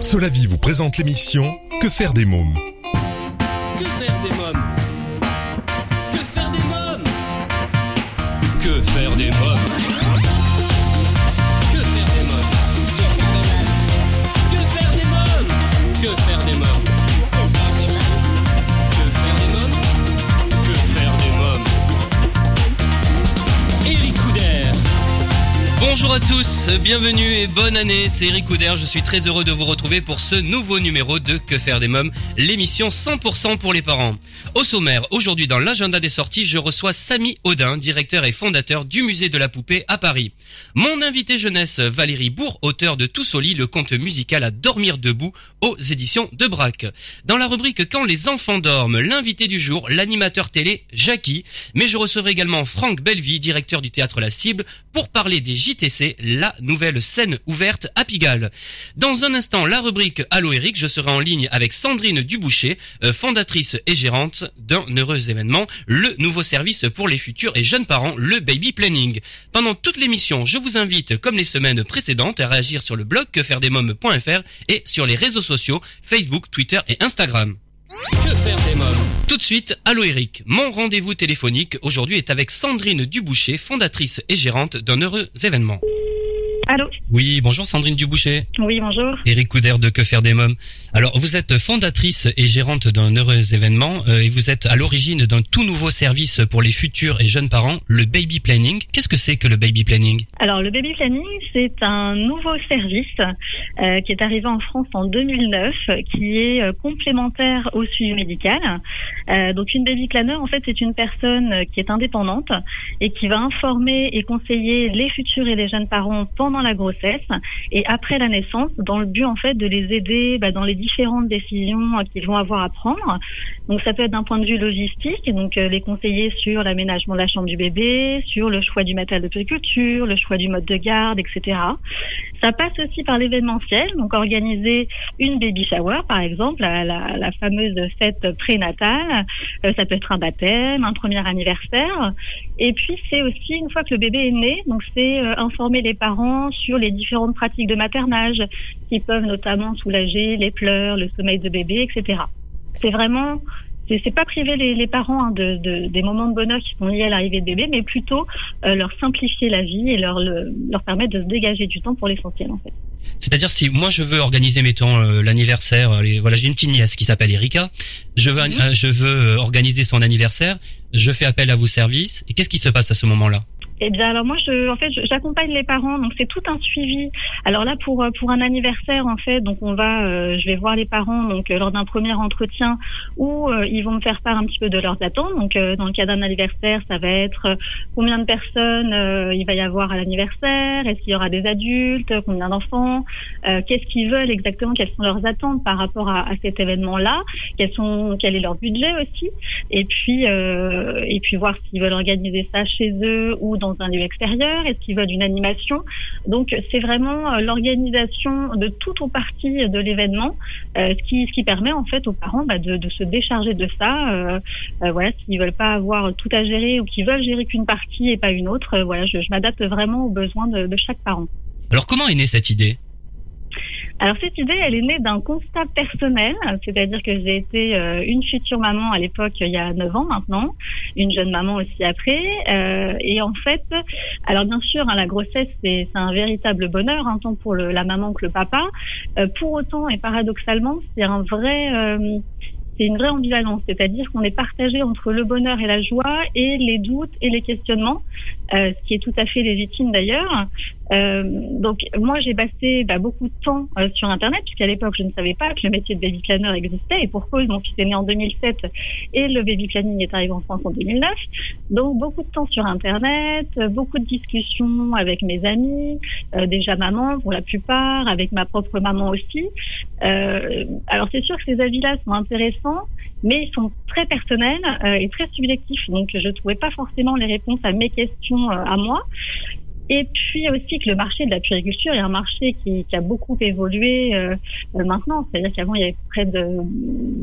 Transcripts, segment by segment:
Solavi vous présente l'émission Que faire des mômes? Bonjour à tous, bienvenue et bonne année, c'est Eric Couder, je suis très heureux de vous retrouver pour ce nouveau numéro de Que faire des mômes, l'émission 100% pour les parents. Au sommaire, aujourd'hui dans l'agenda des sorties, je reçois Samy Audin, directeur et fondateur du musée de la poupée à Paris. Mon invité jeunesse, Valérie Bourg, auteur de Tous au lit, le conte musical à dormir debout aux éditions de Braque. Dans la rubrique Quand les enfants dorment, l'invité du jour, l'animateur télé Jackie, mais je recevrai également Franck Bellevie, directeur du théâtre La Cible, pour parler des JTC, la nouvelle scène ouverte à Pigalle. Dans un instant, la rubrique Allo Eric, je serai en ligne avec Sandrine Duboucher, euh, fondatrice et gérante d'un heureux événement, le nouveau service pour les futurs et jeunes parents, le Baby Planning. Pendant toute l'émission, je vous invite, comme les semaines précédentes, à réagir sur le blog quefairedesmoms.fr et sur les réseaux sociaux, Facebook, Twitter et Instagram. Que faire des mômes Tout de suite, allô Eric. Mon rendez-vous téléphonique aujourd'hui est avec Sandrine Duboucher, fondatrice et gérante d'un heureux événement. Allô Oui, bonjour Sandrine Duboucher. Oui, bonjour. Eric Couder de Que faire des mômes. Alors, vous êtes fondatrice et gérante d'un heureux événement euh, et vous êtes à l'origine d'un tout nouveau service pour les futurs et jeunes parents, le baby planning. Qu'est-ce que c'est que le baby planning? Alors, le baby planning, c'est un nouveau service euh, qui est arrivé en France en 2009, qui est euh, complémentaire au suivi médical. Euh, donc, une baby planner, en fait, c'est une personne euh, qui est indépendante et qui va informer et conseiller les futurs et les jeunes parents pendant la grossesse et après la naissance, dans le but, en fait, de les aider bah, dans les différentes décisions euh, qu'ils vont avoir à prendre. Donc, ça peut être d'un point de vue logistique, donc euh, les conseiller sur l'aménagement de la chambre du bébé, sur le choix du matériel de périculture, le choix du mode de garde, etc. Ça passe aussi par l'événementiel, donc organiser une baby shower, par exemple, la, fameuse fête prénatale. Euh, ça peut être un baptême, un premier anniversaire. Et puis, c'est aussi, une fois que le bébé est né, donc c'est informer les parents sur les différentes pratiques de maternage qui peuvent notamment soulager les pleurs, le sommeil de bébé, etc. C'est vraiment c'est pas priver les, les parents hein, de, de- des moments de bonheur qui sont liés à l'arrivée de bébé, mais plutôt euh, leur simplifier la vie et leur le- leur permettre de se dégager du temps pour l'essentiel en fait. C'est-à-dire si moi je veux organiser mettons euh, l'anniversaire, euh, les- voilà j'ai une petite nièce qui s'appelle Erika, je veux Mhm. euh, je veux organiser son anniversaire, je fais appel à vos services et qu'est-ce qui se passe à ce moment-là? Eh bien, alors moi, je, en fait, j'accompagne les parents, donc c'est tout un suivi. Alors là, pour euh, pour un anniversaire, en fait, donc on va, euh, je vais voir les parents donc euh, lors d'un premier entretien où euh, ils vont me faire part un petit peu de leurs attentes. Donc, euh, dans le cas d'un anniversaire, ça va être combien de personnes il va y avoir à l'anniversaire, est-ce qu'il y aura des adultes, combien d'enfants, qu'est-ce qu'ils veulent exactement, quelles sont leurs attentes par rapport à, à cet événement-là, quels sont, quel est leur budget aussi, et puis et puis voir s'ils veulent organiser ça chez eux ou dans un lieu extérieur, est-ce qu'ils veulent une animation. Donc c'est vraiment euh, l'organisation de toute ou partie de l'événement, euh, ce qui ce qui permet en fait aux parents bah, de, de se décharger de ça. Euh, euh, voilà, s'ils veulent pas avoir tout à gérer ou qu'ils veulent gérer qu'une partie et pas une autre, euh, voilà, je, m'adapte vraiment aux besoins de chaque parent. Alors comment est née cette idée? Alors cette idée, elle est née d'un constat personnel, c'est-à-dire que j'ai été euh, une future maman à l'époque, il y a 9 ans maintenant, une jeune maman aussi après, euh, et en fait, alors bien sûr, hein, la grossesse c'est un véritable bonheur, hein, tant pour le- la maman que le papa. Euh, pour autant et paradoxalement, c'est un vrai euh, c'est une vraie ambivalence, c'est-à-dire qu'on est partagé entre le bonheur et la joie et les doutes et les questionnements, euh, ce qui est tout à fait légitime d'ailleurs. Euh, donc moi j'ai passé bah, beaucoup de temps euh, sur Internet puisqu'à l'époque je ne savais pas que le métier de baby planner existait et pour cause mon fils est né en 2007 et le baby planning est arrivé en France en 2009. Donc beaucoup de temps sur Internet, euh, beaucoup de discussions avec mes amis, euh, déjà maman pour la plupart, avec ma propre maman aussi. Euh, alors c'est sûr que ces avis-là sont intéressants, mais ils sont très personnels euh, et très subjectifs. Donc je trouvais pas forcément les réponses à mes questions à moi. Et puis aussi que le marché de la puériculture est un marché qui, a beaucoup évolué euh, maintenant. C'est-à-dire qu'avant il y avait près de,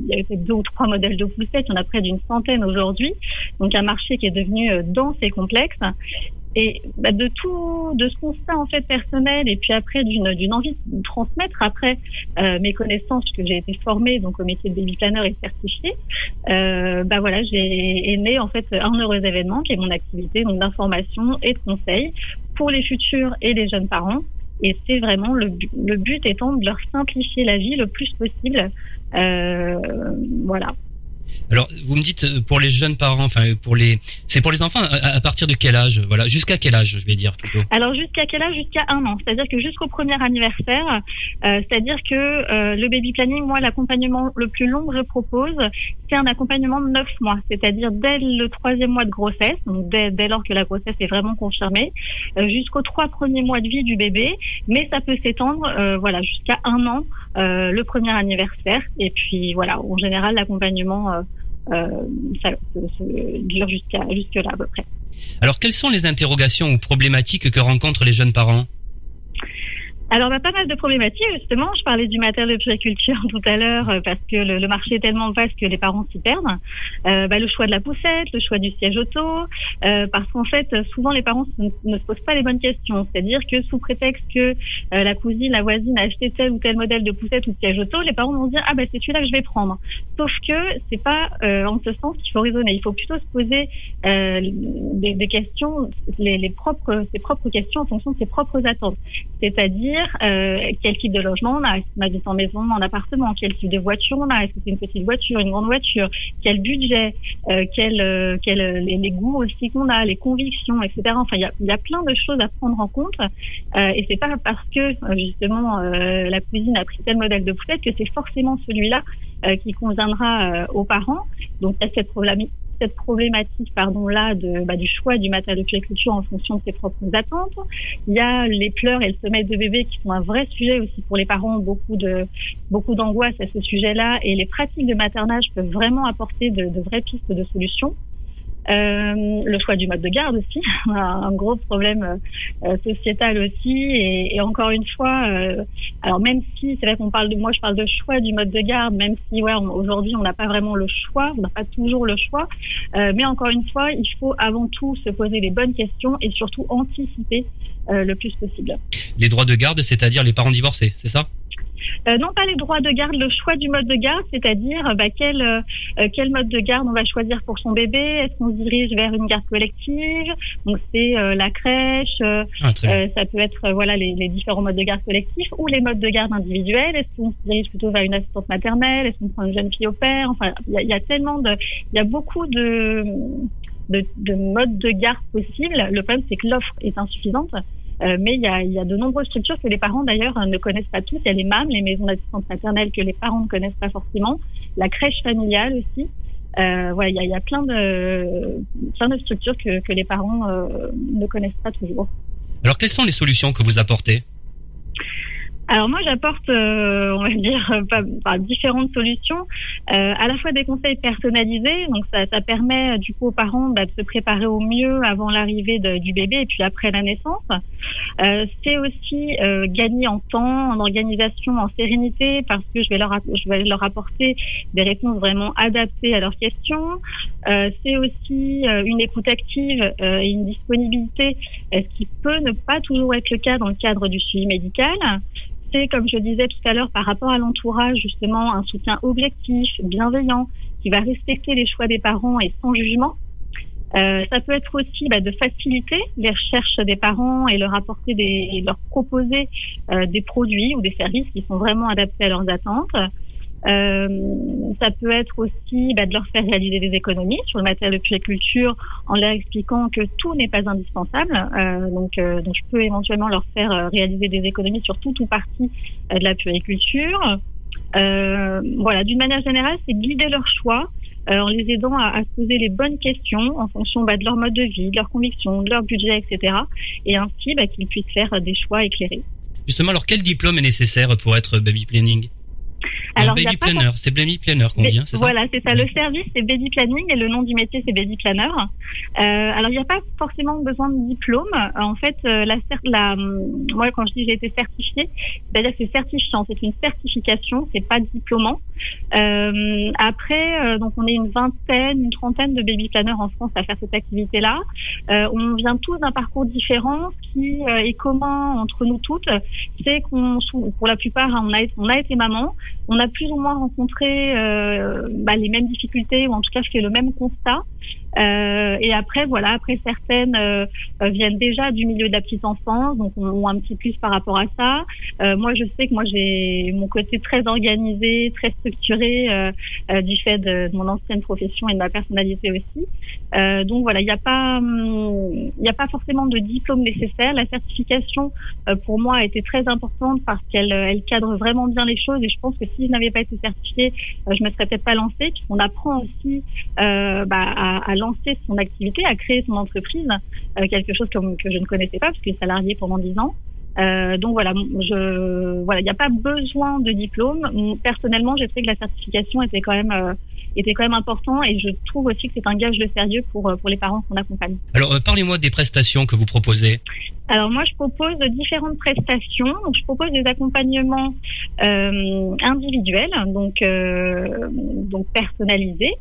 il y avait deux ou trois modèles de poussettes, il y a près d'une centaine aujourd'hui. Donc un marché qui est devenu euh, dense et complexe. Et bah, de tout, de ce constat en fait personnel, et puis après d'une d'une envie de transmettre après euh, mes connaissances que j'ai été formée donc au métier de baby planner et certifiée, euh, bah voilà, j'ai né en fait un heureux événement qui est mon activité donc d'information et de conseil pour les futurs et les jeunes parents. Et c'est vraiment le, bu- le but étant de leur simplifier la vie le plus possible. Euh, voilà. Alors, vous me dites euh, pour les jeunes parents, enfin pour les, c'est pour les enfants à, à partir de quel âge Voilà, jusqu'à quel âge, je vais dire plutôt. Alors jusqu'à quel âge? Jusqu'à un an. C'est-à-dire que jusqu'au premier anniversaire, euh, c'est-à-dire que euh, le baby planning, moi, l'accompagnement le plus long que je propose, c'est un accompagnement de neuf mois, c'est-à-dire dès le troisième mois de grossesse, donc dès, dès lors que la grossesse est vraiment confirmée, euh, jusqu'aux trois premiers mois de vie du bébé, mais ça peut s'étendre, euh, voilà, jusqu'à un an, euh, le premier anniversaire, et puis voilà, en général, l'accompagnement ça, ça- ça dure jusqu'à jusque là à peu près. Alors, quelles sont les interrogations ou problématiques que rencontrent les jeunes parents? Alors, bah, pas mal de problématiques, justement. Je parlais du matériel de puriculture tout à l'heure euh, parce que le, marché est tellement vaste que les parents s'y perdent. Euh, bah, le choix de la poussette, le choix du siège auto, euh, parce qu'en fait, souvent les parents ne, se posent pas les bonnes questions. C'est-à-dire que sous prétexte que la cousine, la voisine a acheté tel ou tel modèle de poussette ou de siège auto, les parents vont dire ah bah c'est celui-là que je vais prendre. Sauf que c'est pas en ce sens qu'il faut raisonner. Il faut plutôt se poser des, questions, les propres, ses propres questions en fonction de ses propres attentes. C'est-à-dire euh, quel type de logement on a, est-ce qu'on habite en maison, en appartement, quel type de voiture on a, est-ce que c'est une petite voiture, une grande voiture, quel budget, euh, euh, euh, les, goûts aussi qu'on a, les convictions, etc. Enfin, il y a, plein de choses à prendre en compte. Et c'est pas parce que justement la cuisine a pris tel modèle de poussette que c'est forcément celui-là qui conviendra euh, aux parents. Donc il y a cette problématique pardon là de bah, du choix du matériel de puriculture en fonction de ses propres attentes. Il y a les pleurs et le sommeil de bébé qui sont un vrai sujet aussi pour les parents, beaucoup de beaucoup d'angoisse à ce sujet-là et les pratiques de maternage peuvent vraiment apporter de, de vraies pistes de solutions. Euh, le choix du mode de garde aussi, un gros problème euh, sociétal aussi. Et, encore une fois, euh, alors même si c'est vrai qu'on parle de, moi je parle de choix du mode de garde, même si ouais aujourd'hui on n'a pas vraiment le choix, on n'a pas toujours le choix, euh, mais encore une fois, il faut avant tout se poser les bonnes questions et surtout anticiper euh, le plus possible. Les droits de garde, c'est-à-dire les parents divorcés, c'est ça? Euh, non pas les droits de garde, le choix du mode de garde, c'est-à-dire bah, quel euh, quel mode de garde on va choisir pour son bébé. Est-ce qu'on se dirige vers une garde collective Donc c'est euh, la crèche, ah, ça peut être voilà les, les, différents modes de garde collectifs ou les modes de garde individuels. Est-ce qu'on se dirige plutôt vers une assistante maternelle Est-ce qu'on prend une jeune fille au père Enfin, il y a, y a, tellement de, il y a beaucoup de de, de modes de garde possibles. Le problème c'est que l'offre est insuffisante. Euh, mais il y, a, de nombreuses structures que les parents d'ailleurs ne connaissent pas tous. Il y a les MAM, les maisons d'assistance maternelle que les parents ne connaissent pas forcément, la crèche familiale aussi. Euh, il y a, plein de plein de structures que, que les parents euh, ne connaissent pas toujours. Alors quelles sont les solutions que vous apportez? Alors moi j'apporte, euh, on va dire, pas, pas, différentes solutions, euh, à la fois des conseils personnalisés, donc ça, ça permet du coup aux parents bah, de se préparer au mieux avant l'arrivée du bébé et puis après la naissance. Euh, c'est aussi euh, gagner en temps, en organisation, en sérénité, parce que je vais leur je vais leur apporter des réponses vraiment adaptées à leurs questions. Euh, c'est aussi euh, une écoute active et une disponibilité, ce qui peut ne pas toujours être le cas dans le cadre du suivi médical comme je disais tout à l'heure, par rapport à l'entourage, justement, un soutien objectif, bienveillant, qui va respecter les choix des parents et sans jugement. Euh, ça peut être aussi bah, de faciliter les recherches des parents et leur apporter des, leur proposer euh, des produits ou des services qui sont vraiment adaptés à leurs attentes. Euh, ça peut être aussi bah, de leur faire réaliser des économies sur le matériel de puériculture en leur expliquant que tout n'est pas indispensable. Euh, donc, euh, donc, je peux éventuellement leur faire réaliser des économies sur tout ou partie de la puériculture. Voilà, d'une manière générale, c'est guider leur choix. en les aidant à, à, se poser les bonnes questions en fonction bah, de leur mode de vie, de leurs convictions, de leur budget, etc. Et ainsi bah, qu'ils puissent faire des choix éclairés. Justement, alors quel diplôme est nécessaire pour être baby planning? Alors, baby planner, c'est baby planner qu'on dit, hein, c'est ça Voilà, c'est ça. Le service, c'est baby planning et le nom du métier, c'est baby planner. Euh, alors, il n'y a pas forcément besoin de diplôme. En fait, euh, la, la, moi, quand je dis j'ai été certifiée, c'est-à-dire que c'est certifiant. C'est une certification, c'est pas diplômant. Euh, après, euh, donc on est une vingtaine, une trentaine de baby planners en France à faire cette activité-là. Euh, on vient tous d'un parcours différent. Ce qui est commun entre nous toutes, c'est qu'on, pour la plupart, hein, on a, on a été maman. On a plus ou moins rencontré bah, les mêmes difficultés ou en tout cas fait le même constat. Euh, et après, voilà, après certaines euh, viennent déjà du milieu de la petite enfance, donc ont un petit plus par rapport à ça. Euh, moi, je sais que moi j'ai mon côté très organisé, très structuré euh, du fait de, mon ancienne profession et de ma personnalité aussi. donc voilà, il n'y a pas, hum, il n'y a pas forcément de diplôme nécessaire. La certification pour moi a été très importante parce qu'elle elle cadre vraiment bien les choses et je pense que si je n'avais pas été certifiée, je me serais peut-être pas lancée. Puisqu'on apprend aussi bah, à, à son activité, à créer son entreprise, euh, quelque chose comme, que je ne connaissais pas parce que salarié pendant dix ans. Euh, donc voilà, je voilà, il n'y a pas besoin de diplôme. Personnellement, j'ai trouvé que la certification était quand même euh, était quand même important et je trouve aussi que c'est un gage de sérieux pour pour les parents qu'on accompagne. Alors parlez-moi des prestations que vous proposez. Alors moi, je propose différentes prestations. Donc, je propose des accompagnements euh, individuels, donc euh, donc personnalisés.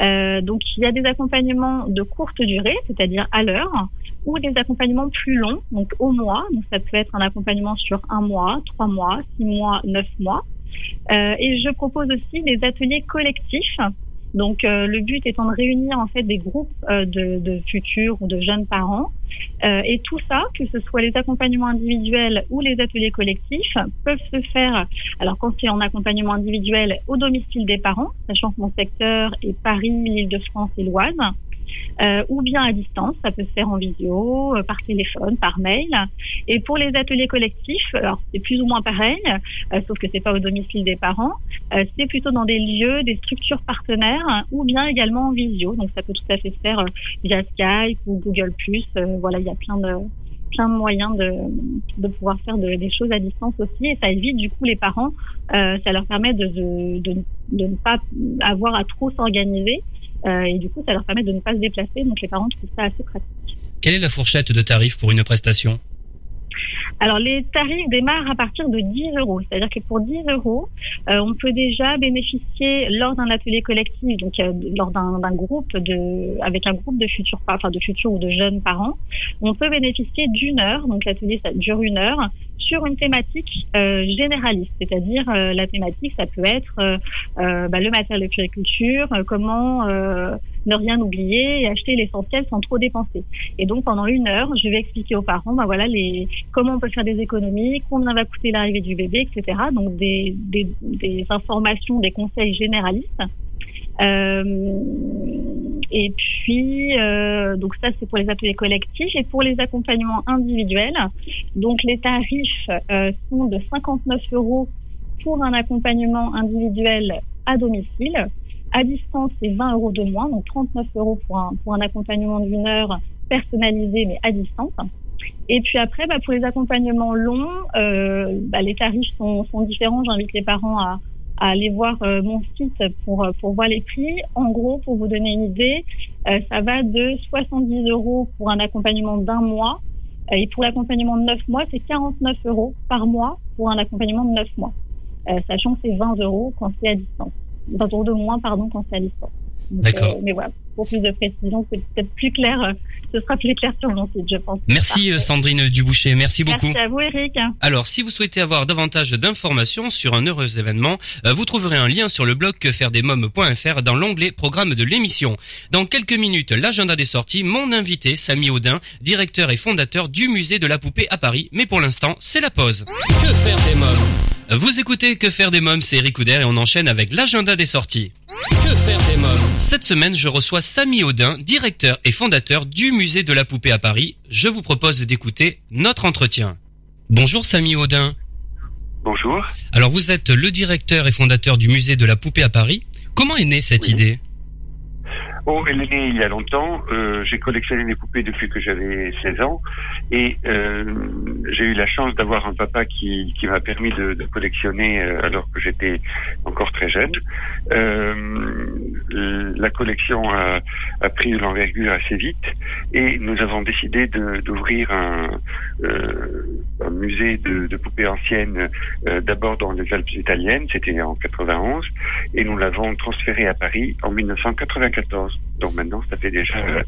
Euh, donc il y a des accompagnements de courte durée, c'est-à-dire à, l'heure, ou des accompagnements plus longs, donc au mois. Donc ça peut être un accompagnement sur un mois, trois mois, six mois, neuf mois. Euh, et je propose aussi des ateliers collectifs donc euh, le but étant de réunir en fait des groupes euh, de, futurs ou de jeunes parents et tout ça, que ce soit les accompagnements individuels ou les ateliers collectifs, peuvent se faire. Alors quand c'est en accompagnement individuel au domicile des parents, sachant que mon secteur est Paris, l'Île-de-France et l'Oise. Euh, ou bien à distance, ça peut se faire en visio, euh, par téléphone, par mail. Et pour les ateliers collectifs, alors c'est plus ou moins pareil, euh, sauf que c'est pas au domicile des parents, c'est plutôt dans des lieux, des structures partenaires, ou bien également en visio. Donc ça peut tout à fait se faire via Skype ou Google voilà, il y a plein de plein de moyens de, de pouvoir faire des choses à distance aussi et ça évite du coup les parents ça leur permet de, de, de, ne pas avoir à trop s'organiser euh, et du coup, ça leur permet de ne pas se déplacer. Donc les parents trouvent ça assez pratique. Quelle est la fourchette de tarifs pour une prestation? Alors les tarifs démarrent à partir de 10 euros, c'est-à-dire que pour 10 euros, euh, on peut déjà bénéficier lors d'un atelier collectif, donc euh, lors d'un groupe de, avec un groupe de futurs, enfin de futurs ou de jeunes parents, on peut bénéficier d'une heure, donc l'atelier ça dure une heure, sur une thématique euh, généraliste, c'est-à-dire la thématique ça peut être bah, le matériel de puriculture, comment ne rien oublier et acheter l'essentiel sans trop dépenser. Et donc pendant une heure, je vais expliquer aux parents, bah voilà les comment on peut faire des économies, combien va coûter l'arrivée du bébé, etc. Donc des, des, des informations, des conseils généralistes. Euh, et puis, euh, donc ça c'est pour les ateliers collectifs et pour les accompagnements individuels. Donc les tarifs euh, sont de 59 euros pour un accompagnement individuel à domicile. À distance, c'est 20 euros de moins, donc 39 euros pour un, pour un accompagnement d'une heure personnalisé mais à distance. Et puis après, bah, pour les accompagnements longs, euh, bah, les tarifs sont, sont différents. J'invite les parents à, à aller voir euh, mon site pour, pour voir les prix. En gros, pour vous donner une idée, euh, ça va de 70 euros pour un accompagnement d'un mois. Et pour l'accompagnement de 9 mois, c'est 49 euros par mois pour un accompagnement de 9 mois. sachant que c'est 20 euros quand c'est à distance. 20 euros de moins, pardon, quand c'est à distance. D'accord. mais voilà, pour plus de précision, c'est peut-être plus clair ce sera plus clair sur mon site, je pense. Merci euh, Sandrine Duboucher, merci beaucoup. Merci à vous Eric. Alors, si vous souhaitez avoir davantage d'informations sur un heureux événement, euh, vous trouverez un lien sur le blog quefairedesmoms.fr dans l'onglet programme de l'émission. Dans quelques minutes, l'agenda des sorties, mon invité Samy Audin, directeur et fondateur du musée de la poupée à Paris. Mais pour l'instant, c'est la pause. Que faire des mômes? Vous écoutez Que faire des mômes, c'est Eric et on enchaîne avec l'agenda des sorties. Que faire des mômes? Cette semaine, je reçois Samy Audin, directeur et fondateur du musée de la poupée à Paris. Je vous propose d'écouter notre entretien. Bonjour Samy Audin. Bonjour. Alors vous êtes le directeur et fondateur du musée de la poupée à Paris. Comment est née cette idée? Oh, elle est née il y a longtemps. Euh, j'ai collectionné les poupées depuis que j'avais 16 ans et euh, j'ai eu la chance d'avoir un papa qui, qui m'a permis de, de collectionner euh, alors que j'étais encore très jeune. Euh, la collection a, a pris de l'envergure assez vite et nous avons décidé d'ouvrir un, euh, un musée de, de poupées anciennes euh, d'abord dans les Alpes italiennes, c'était en 91 et nous l'avons transféré à Paris en 1994. Donc maintenant, ça fait déjà euh,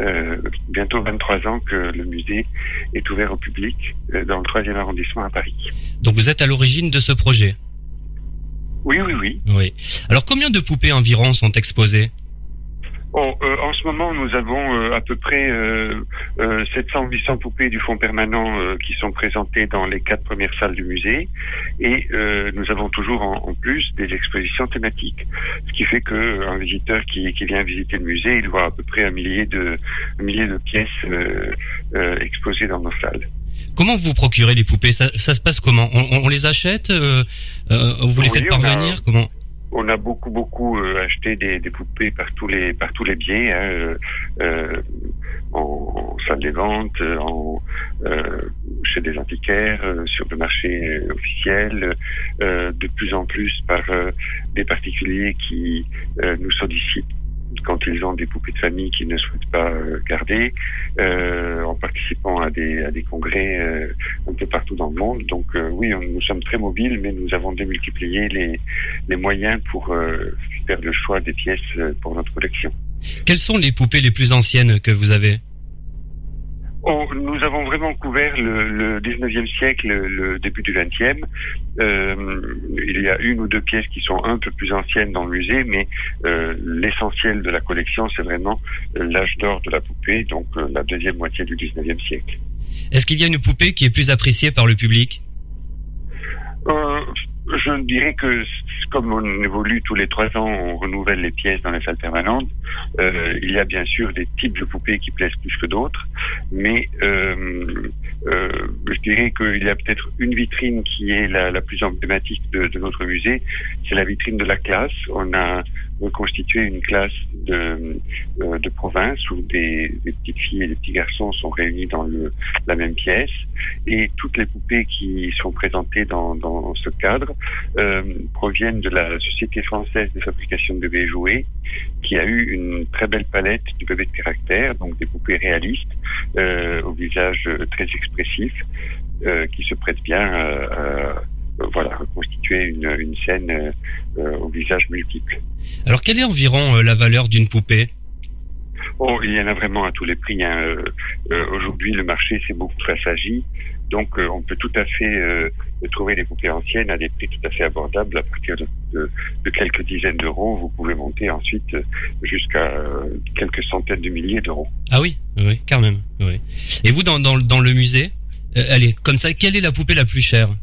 euh, bientôt 23 ans que le musée est ouvert au public euh, dans le troisième arrondissement à Paris. Donc vous êtes à l'origine de ce projet? Oui, oui, oui. Oui. Alors combien de poupées environ sont exposées? Bon, euh, en ce moment, nous avons euh, à peu près euh, euh, 700-800 poupées du fonds permanent euh, qui sont présentées dans les quatre premières salles du musée, et euh, nous avons toujours en, en plus des expositions thématiques, ce qui fait que euh, un visiteur qui, qui vient visiter le musée, il voit à peu près un millier de un millier de pièces euh, euh, exposées dans nos salles. Comment vous procurez les poupées? Ça, ça se passe comment? On, on- on les achète? Euh, euh, Vous les Oui, faites a- parvenir? Comment? On a beaucoup beaucoup euh, acheté des, des poupées par tous les par tous les biais, hein, euh, euh, en, en salle des ventes, en euh, chez des antiquaires, euh, sur le marché officiel, euh, de plus en plus par des particuliers qui nous sollicitent quand ils ont des poupées de famille qu'ils ne souhaitent pas euh, garder, euh, en participant à des, à des congrès euh, un peu partout dans le monde. Donc euh, oui, nous sommes très mobiles, mais nous avons démultiplié les, les moyens pour euh, faire le choix des pièces euh, pour notre collection. Quelles sont les poupées les plus anciennes que vous avez? Oh, nous avons vraiment couvert le, le 19e siècle, le début du 20e. Euh, il y a une ou deux pièces qui sont un peu plus anciennes dans le musée, mais euh, l'essentiel de la collection, c'est vraiment euh, l'âge d'or de la poupée, donc euh, la deuxième moitié du 19e siècle. Est-ce qu'il y a une poupée qui est plus appréciée par le public? Je dirais que comme on évolue tous les trois ans, on renouvelle les pièces dans les salles permanentes. Euh, il y a bien sûr des types de poupées qui plaisent plus que d'autres, mais euh, euh, je dirais qu'il y a peut-être une vitrine qui est la, la plus emblématique de, de notre musée, c'est la vitrine de la classe. On a reconstitué une classe de, euh, de province où des, des petites filles et des petits garçons sont réunis dans le, la même pièce. Et toutes les poupées qui sont présentées dans, dans ce cadre euh, proviennent de la Société française de fabrication de bébés et jouets, qui a eu une très belle palette de bébés de caractère, donc des poupées réalistes euh, au visage très expressif, euh, qui se prêtent bien voilà, reconstituer une, une scène euh, euh, au visage multiple. Alors quelle est environ euh, la valeur d'une poupée? Oh, il y en a vraiment à tous les prix. hein. Euh, euh, Aujourd'hui, le marché s'est beaucoup assagi. Donc, euh, on peut tout à fait euh, trouver des poupées anciennes à des prix tout à fait abordables. À partir de, de- de quelques dizaines d'euros, vous pouvez monter ensuite euh, jusqu'à euh, quelques centaines de milliers d'euros. Ah oui, oui, quand même. Oui. Et vous, dans, dans, dans le musée, euh, allez, comme ça, quelle est la poupée la plus chère? Euh,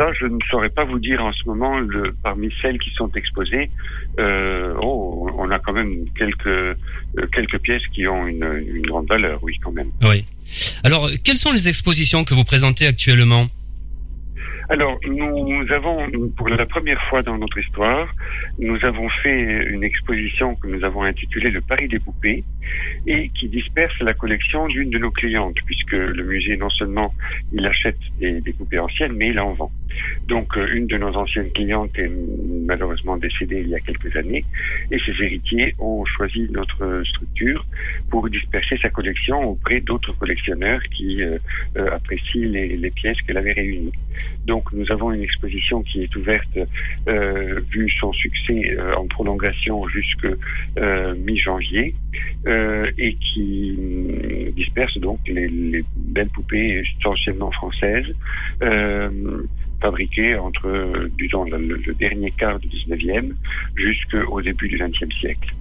ça, je ne saurais pas vous dire en ce moment. Le, parmi celles qui sont exposées, euh, oh, on a quand même quelques euh, quelques pièces qui ont une, une grande valeur, oui, quand même. Oui. Alors, quelles sont les expositions que vous présentez actuellement? Alors, nous avons, pour la première fois dans notre histoire, nous avons fait une exposition que nous avons intitulée Le Paris des poupées et qui disperse la collection d'une de nos clientes, puisque le musée, non seulement il achète des, des poupées anciennes, mais il en vend. Donc, euh, une de nos anciennes clientes est malheureusement décédée il y a quelques années et ses héritiers ont choisi notre structure pour disperser sa collection auprès d'autres collectionneurs qui euh, euh, apprécient les, pièces qu'elle avait réunies. Donc nous avons une exposition qui est ouverte, vu son succès en prolongation jusque mi-janvier, et qui disperse donc les, les belles poupées essentiellement françaises, fabriquées entre, euh, disons, le, le dernier quart du 19e jusqu'au début du 20e siècle.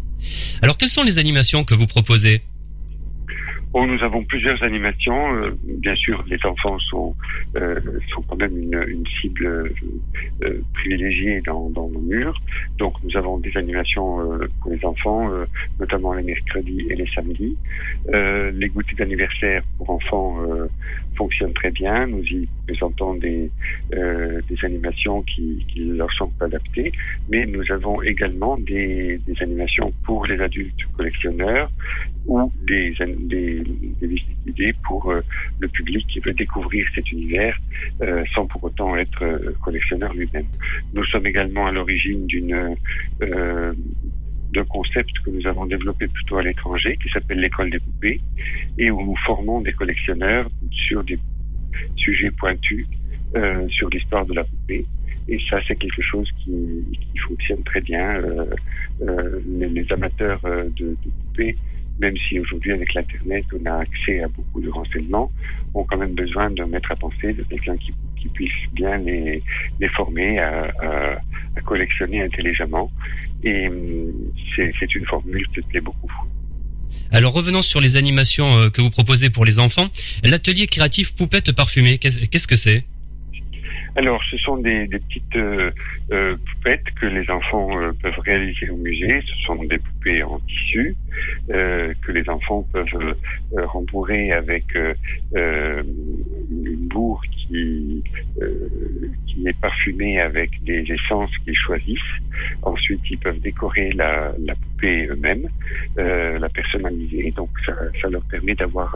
Alors, quelles sont les animations que vous proposez? Bon, nous avons plusieurs animations. Euh, bien sûr, les enfants sont euh, sont quand même une, une cible euh, privilégiée dans, dans nos murs. Donc, nous avons des animations pour les enfants, notamment les mercredis et les samedis. Les goûters d'anniversaire pour enfants fonctionnent très bien. Nous y présentant des, euh, animations qui, qui leur sont adaptées, mais nous avons également des, animations pour les adultes collectionneurs ou des, des, des guidées pour euh, le public qui veut découvrir cet univers euh, sans pour autant être collectionneur lui-même. Nous sommes également à l'origine d'une d'un concept que nous avons développé plutôt à l'étranger, qui s'appelle l'école des poupées, et où nous formons des collectionneurs sur des sujets pointus euh, sur l'histoire de la poupée. Et ça, c'est quelque chose qui, qui, fonctionne très bien. Euh, euh, les, amateurs euh, de, de, poupées, même si aujourd'hui avec l'Internet, on a accès à beaucoup de renseignements, ont quand même besoin d'un maître à penser, de quelqu'un qui, qui, puisse bien les, les former à, à, à collectionner intelligemment. Et hum, c'est une formule qui plaît beaucoup. Alors revenons sur les animations euh, que vous proposez pour les enfants. L'atelier créatif poupette parfumée, qu'est-ce que c'est? Alors, ce sont des, petites euh, euh, poupettes que les enfants euh, peuvent réaliser au musée. Ce sont des poupées en tissu que les enfants peuvent rembourrer avec une bourre qui, qui est parfumée avec des essences qu'ils choisissent. Ensuite, ils peuvent décorer la, la poupée eux-mêmes, la personnaliser. Donc, ça, ça leur permet d'avoir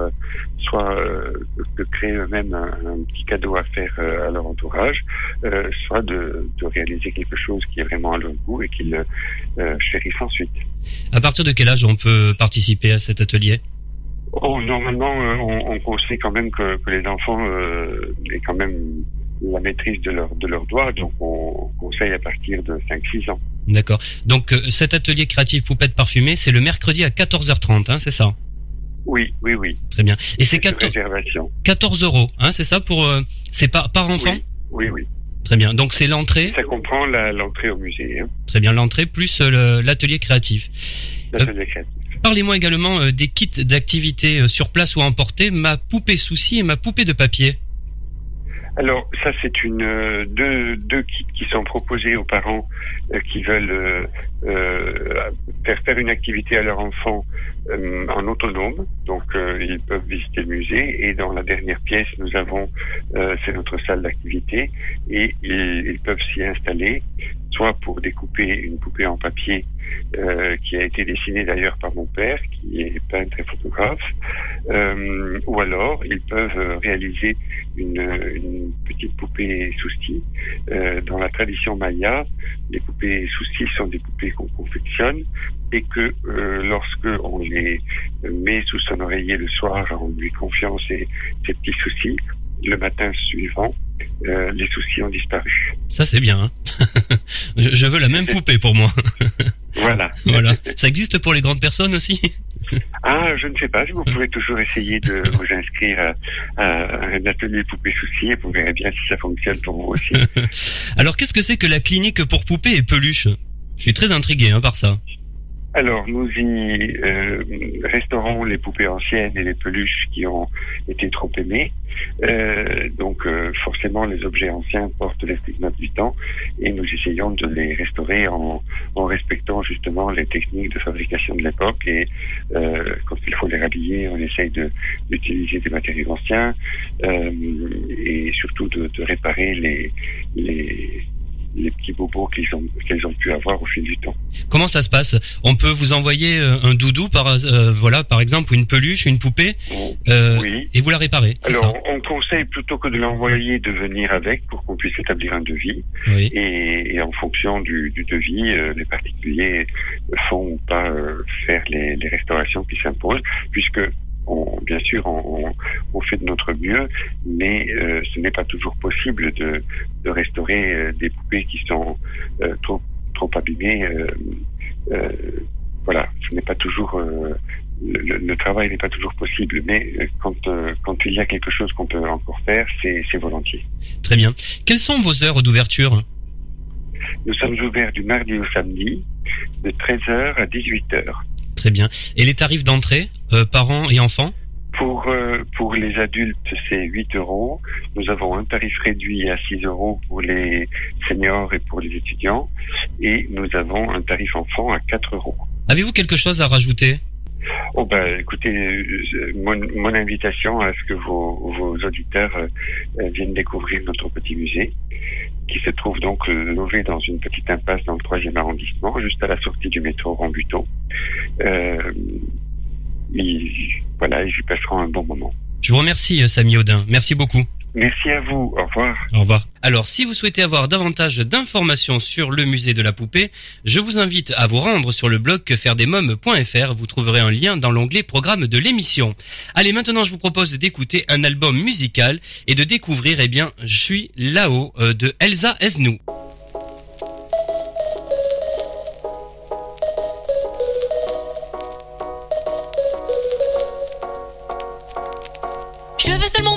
soit de créer eux-mêmes un, un, petit cadeau à faire à leur entourage, euh, soit de, de, réaliser quelque chose qui est vraiment à leur goût et qu'ils euh, chérissent ensuite. À partir de quel âge on peut participer à cet atelier? Oh, Normalement, euh, on, on, conseille quand même que, que les enfants euh, aient quand même la maîtrise de leurs doigts, donc on conseille à partir de 5-6 ans. D'accord. Donc euh, cet atelier créatif poupette parfumée, c'est le mercredi à 14h30, hein, c'est ça oui, oui, oui. Très bien. Et c'est 14... 14 euros, hein, c'est ça pour euh, c'est par par enfant oui. Oui, oui. Très bien. Donc c'est l'entrée. Ça comprend l'entrée au musée. Hein. Très bien, l'entrée plus euh, l'atelier créatif. L'atelier euh, créatif. Parlez-moi également euh, des kits d'activité euh, sur place ou à emporter, ma poupée souci et ma poupée de papier. Alors ça c'est une euh, deux, deux kits qui sont proposés aux parents euh, qui veulent euh, euh, faire faire une activité à leur enfant en autonome. Donc ils peuvent visiter le musée. Et dans la dernière pièce nous avons c'est notre salle d'activité. Et ils, ils peuvent s'y installer soit pour découper une poupée en papier euh, qui a été dessinée d'ailleurs par mon père, qui est peintre et photographe, euh, ou alors ils peuvent réaliser une, petite poupée souci. Euh, dans la tradition maya, les poupées souci sont des poupées qu'on confectionne et que euh, lorsque on les met sous son oreiller le soir en lui confiant ses petits soucis, le matin suivant, euh, les soucis ont disparu. Ça c'est bien. Hein je, je, veux la même poupée pour moi. voilà. voilà. Ça existe pour les grandes personnes aussi? Ah, je ne sais pas. Vous pouvez toujours essayer de vous inscrire à, à un atelier poupée soucis et vous verrez bien si ça fonctionne pour vous aussi. Alors qu'est-ce que c'est que la clinique pour poupées et peluches? Je suis très intrigué hein, par ça. Alors, nous y euh, restaurons les poupées anciennes et les peluches qui ont été trop aimées. Euh, donc, euh, forcément, les objets anciens portent les stigmates du temps et nous essayons de les restaurer en, en respectant justement les techniques de fabrication de l'époque. Et euh, quand il faut les rhabiller, on essaye d'utiliser des matériaux anciens euh, et surtout de, de réparer les, les les petits bobos qu'ils ont qu'ils ont pu avoir au fil du temps. Comment ça se passe On peut vous envoyer euh, un doudou par euh, voilà par exemple une peluche, une poupée euh, oui. et vous la réparez. Alors ça on conseille plutôt que de l'envoyer de venir avec pour qu'on puisse établir un devis oui. et, et, en fonction du, du devis euh, les particuliers font ou pas euh, faire les, les restaurations qui s'imposent puisque on, bien sûr, on, on, fait de notre mieux, mais euh, ce n'est pas toujours possible de, de restaurer euh, des poupées qui sont euh, trop, trop abîmées. Euh, voilà, ce n'est pas toujours le, le, travail n'est pas toujours possible, mais quand, quand il y a quelque chose qu'on peut encore faire, c'est volontiers. Très bien. Quelles sont vos heures d'ouverture? Nous sommes ouverts du mardi au samedi, de 13h à 18h. Très bien. Et les tarifs d'entrée, euh, parents et enfants pour, euh, pour les adultes, c'est 8 euros. Nous avons un tarif réduit à 6 euros pour les seniors et pour les étudiants. Et nous avons un tarif enfant à 4 euros. Avez-vous quelque chose à rajouter? Oh ben, écoutez, euh, mon, mon invitation à ce que vos, vos auditeurs euh, viennent découvrir notre petit musée, qui se trouve donc euh, logé dans une petite impasse dans le troisième arrondissement, juste à la sortie du métro Rambuteau. Euh, voilà, ils y un bon moment. Je vous remercie, euh, Samy Audin. Merci beaucoup. Merci à vous. Au revoir. Au revoir. Alors, si vous souhaitez avoir davantage d'informations sur le musée de la poupée, je vous invite à vous rendre sur le blog quefairedesmoms.fr. Vous trouverez un lien dans l'onglet programme de l'émission. Allez, maintenant, je vous propose d'écouter un album musical et de découvrir, eh bien, Je suis là-haut euh, de Elsa Esnou. Je veux seulement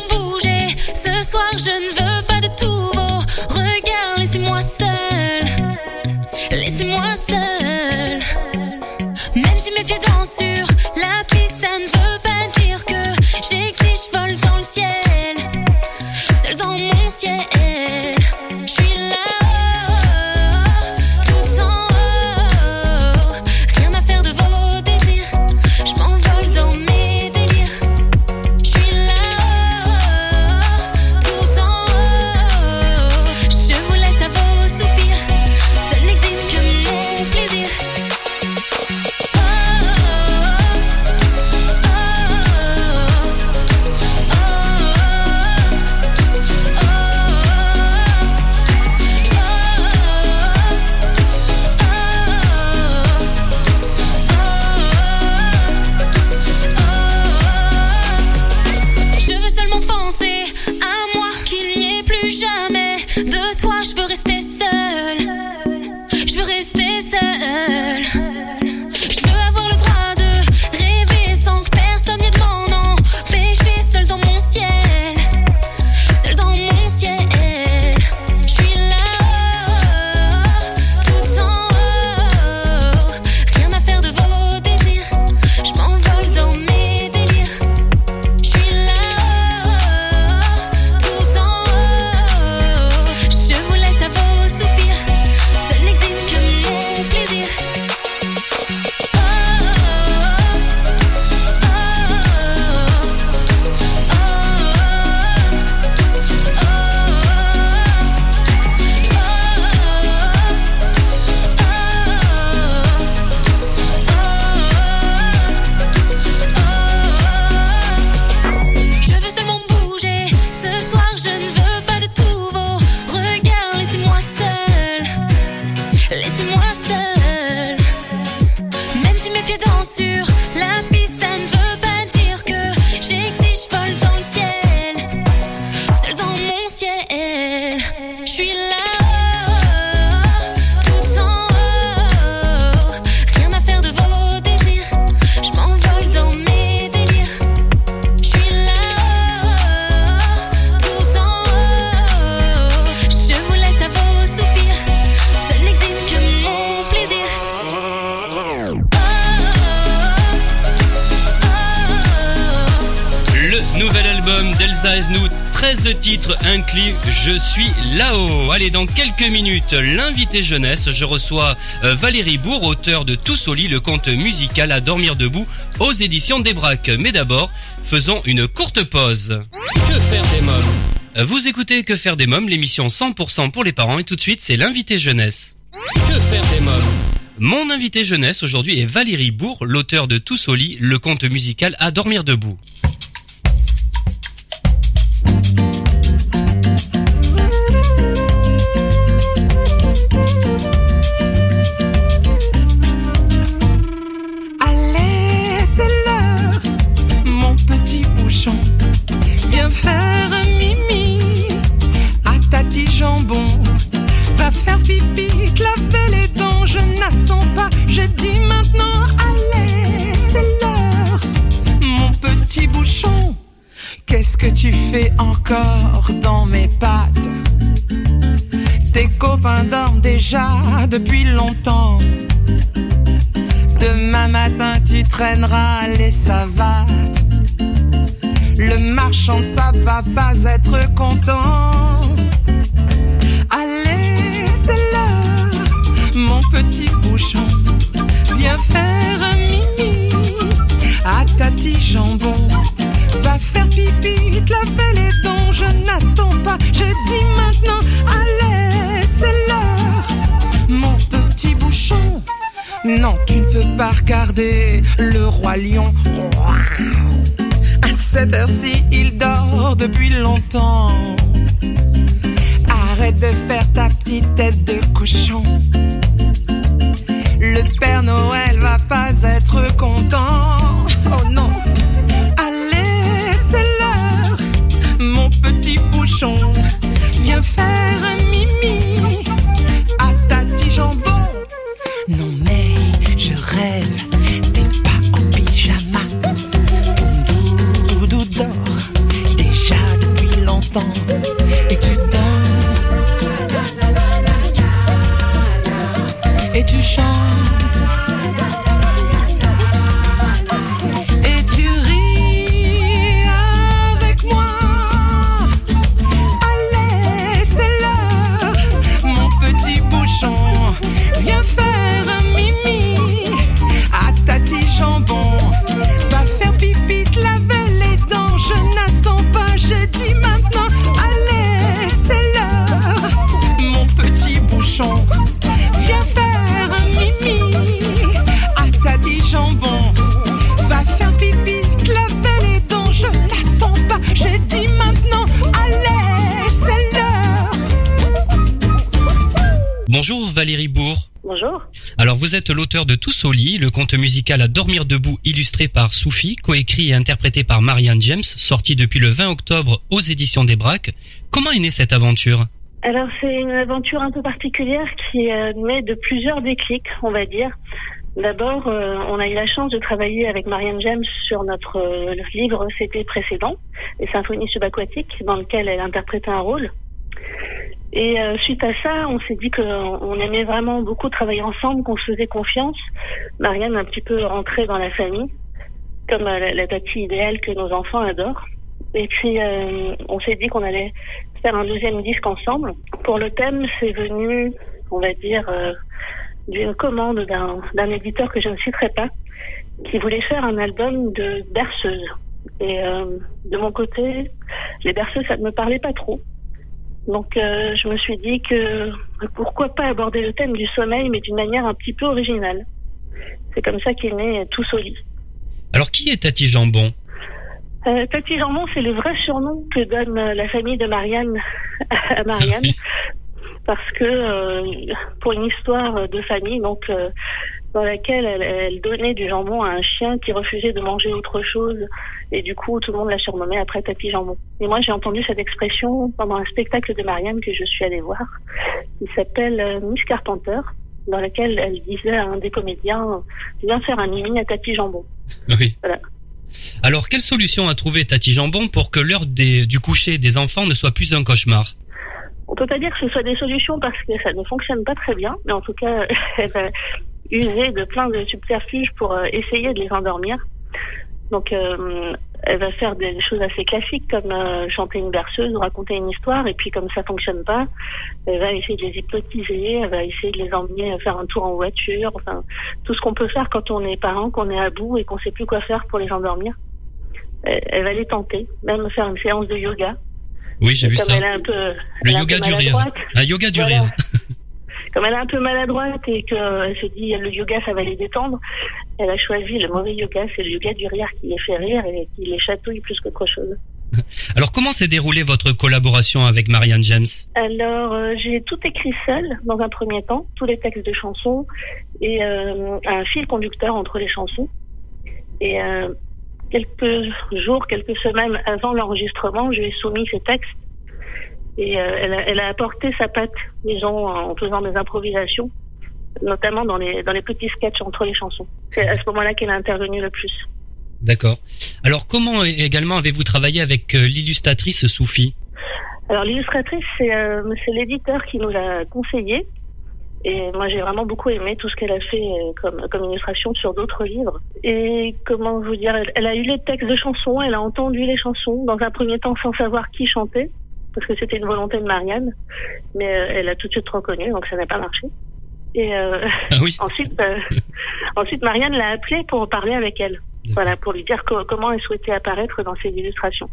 13 titres inclus, Je suis là-haut. Allez, dans quelques minutes, l'invité jeunesse, je reçois euh, Valérie Bourg, auteur de Tous au lit, le conte musical à dormir debout aux éditions des Braques. Mais d'abord, faisons une courte pause. Que faire des mômes? Vous écoutez Que faire des mômes, l'émission 100% pour les parents et tout de suite, c'est l'invité jeunesse. Que faire des mômes? Mon invité jeunesse aujourd'hui est Valérie Bourg, l'auteur de Tous au lit, le conte musical à dormir debout. Je dis maintenant. Allez, c'est l'heure, mon petit bouchon. Qu'est-ce que tu fais encore dans mes pattes? Tes copains dorment déjà depuis longtemps. Demain matin, tu traîneras les savates. Le marchand, ça va pas être content. petit bouchon, viens faire un mimi à tati jambon. Va faire pipi, te laver les dents, je n'attends pas, je dis maintenant, allez, c'est l'heure, mon petit bouchon. Non, tu ne peux pas regarder le roi lion. À cette heure-ci, il dort depuis longtemps. Arrête de faire ta petite tête de cochon. Le Père Noël va pas être content. Oh non. Allez, c'est l'heure, mon petit bouchon. Viens faire un mimi à ta jambon. Non mais je rêve, t'es pas l'auteur de Tous au lit, le conte musical à dormir debout illustré par Soufi, coécrit et interprété par Marianne James, sorti depuis le 20 octobre aux éditions des Braques. Comment est née cette aventure? Alors c'est une aventure un peu particulière qui est née de plusieurs déclics, on va dire. D'abord, euh, on a eu la chance de travailler avec Marianne James sur notre euh, livre CP précédent, Les Symphonies subaquatiques, dans lequel elle interprétait un rôle. Et euh, suite à ça, on s'est dit qu'on on aimait vraiment beaucoup travailler ensemble, qu'on se faisait confiance. Marianne un petit peu rentré dans la famille, comme euh, la, la idéale que nos enfants adorent. Et puis, euh, on s'est dit qu'on allait faire un deuxième disque ensemble. Pour le thème, c'est venu, on va dire, euh, d'une commande d'un d'un éditeur que je ne citerai pas, qui voulait faire un album de berceuses. Et euh, de mon côté, les berceuses, ça ne me parlait pas trop. Donc euh, je me suis dit que pourquoi pas aborder le thème du sommeil, mais d'une manière un petit peu originale. C'est comme ça qu'est né Tous au lit. Alors qui est Tati Jambon? Euh, Tati Jambon, c'est le vrai surnom que donne la famille de Marianne à Marianne. Parce que euh, pour une histoire de famille, donc euh, dans laquelle elle, elle donnait du jambon à un chien qui refusait de manger autre chose, et du coup tout le monde l'a surnommée après Tati Jambon. Et moi j'ai entendu cette expression pendant un spectacle de Marianne que je suis allée voir, qui s'appelle euh, Miss Carpenter, dans laquelle elle disait à un des comédiens viens faire un mimi à Tati Jambon. Oui. Voilà. Alors quelle solution a trouvé Tati Jambon pour que l'heure du coucher des enfants ne soit plus un cauchemar? On peut pas dire que ce soit des solutions parce que ça ne fonctionne pas très bien, mais en tout cas, elle va user de plein de subterfuges pour euh, essayer de les endormir. Donc, euh, elle va faire des choses assez classiques comme euh, chanter une berceuse ou raconter une histoire, et puis comme ça fonctionne pas, elle va essayer de les hypnotiser, elle va essayer de les emmener faire un tour en voiture, enfin tout ce qu'on peut faire quand on est parent, qu'on est à bout et qu'on sait plus quoi faire pour les endormir. Elle, elle va les tenter, même faire une séance de yoga. Oui, j'ai vu ça. elle est un peu, Le yoga du rire. Un yoga du Voilà. rire. comme elle est un peu maladroite et qu'elle se dit le yoga ça va les détendre, elle a choisi le mauvais yoga, c'est le yoga du rire qui les fait rire et qui les chatouille plus qu'autre chose. Alors comment s'est déroulée votre collaboration avec Marianne James? Alors euh, j'ai tout écrit seul dans un premier temps, tous les textes de chansons et euh, un fil conducteur entre les chansons. Et euh, quelques jours, quelques semaines avant l'enregistrement, je lui ai soumis ces textes et euh, elle, a, elle a apporté sa patte, disons, en faisant des improvisations, notamment dans les dans les petits sketchs entre les chansons. C'est à ce moment-là qu'elle a intervenu le plus. D'accord. Alors comment également avez-vous travaillé avec euh, l'illustratrice Soufi Alors l'illustratrice, c'est euh, c'est l'éditeur qui nous l'a conseillé. Et moi, j'ai vraiment beaucoup aimé tout ce qu'elle a fait comme, comme illustration sur d'autres livres. Et comment vous dire, elle, elle a eu les textes de chansons, elle a entendu les chansons, dans un premier temps sans savoir qui chantait, parce que c'était une volonté de Marianne, mais euh, elle a tout de suite reconnu, donc ça n'a pas marché. Et euh, Ah oui. ensuite, euh, ensuite Marianne l'a appelée pour parler avec elle, voilà, pour lui dire co- comment elle souhaitait apparaître dans ses illustrations.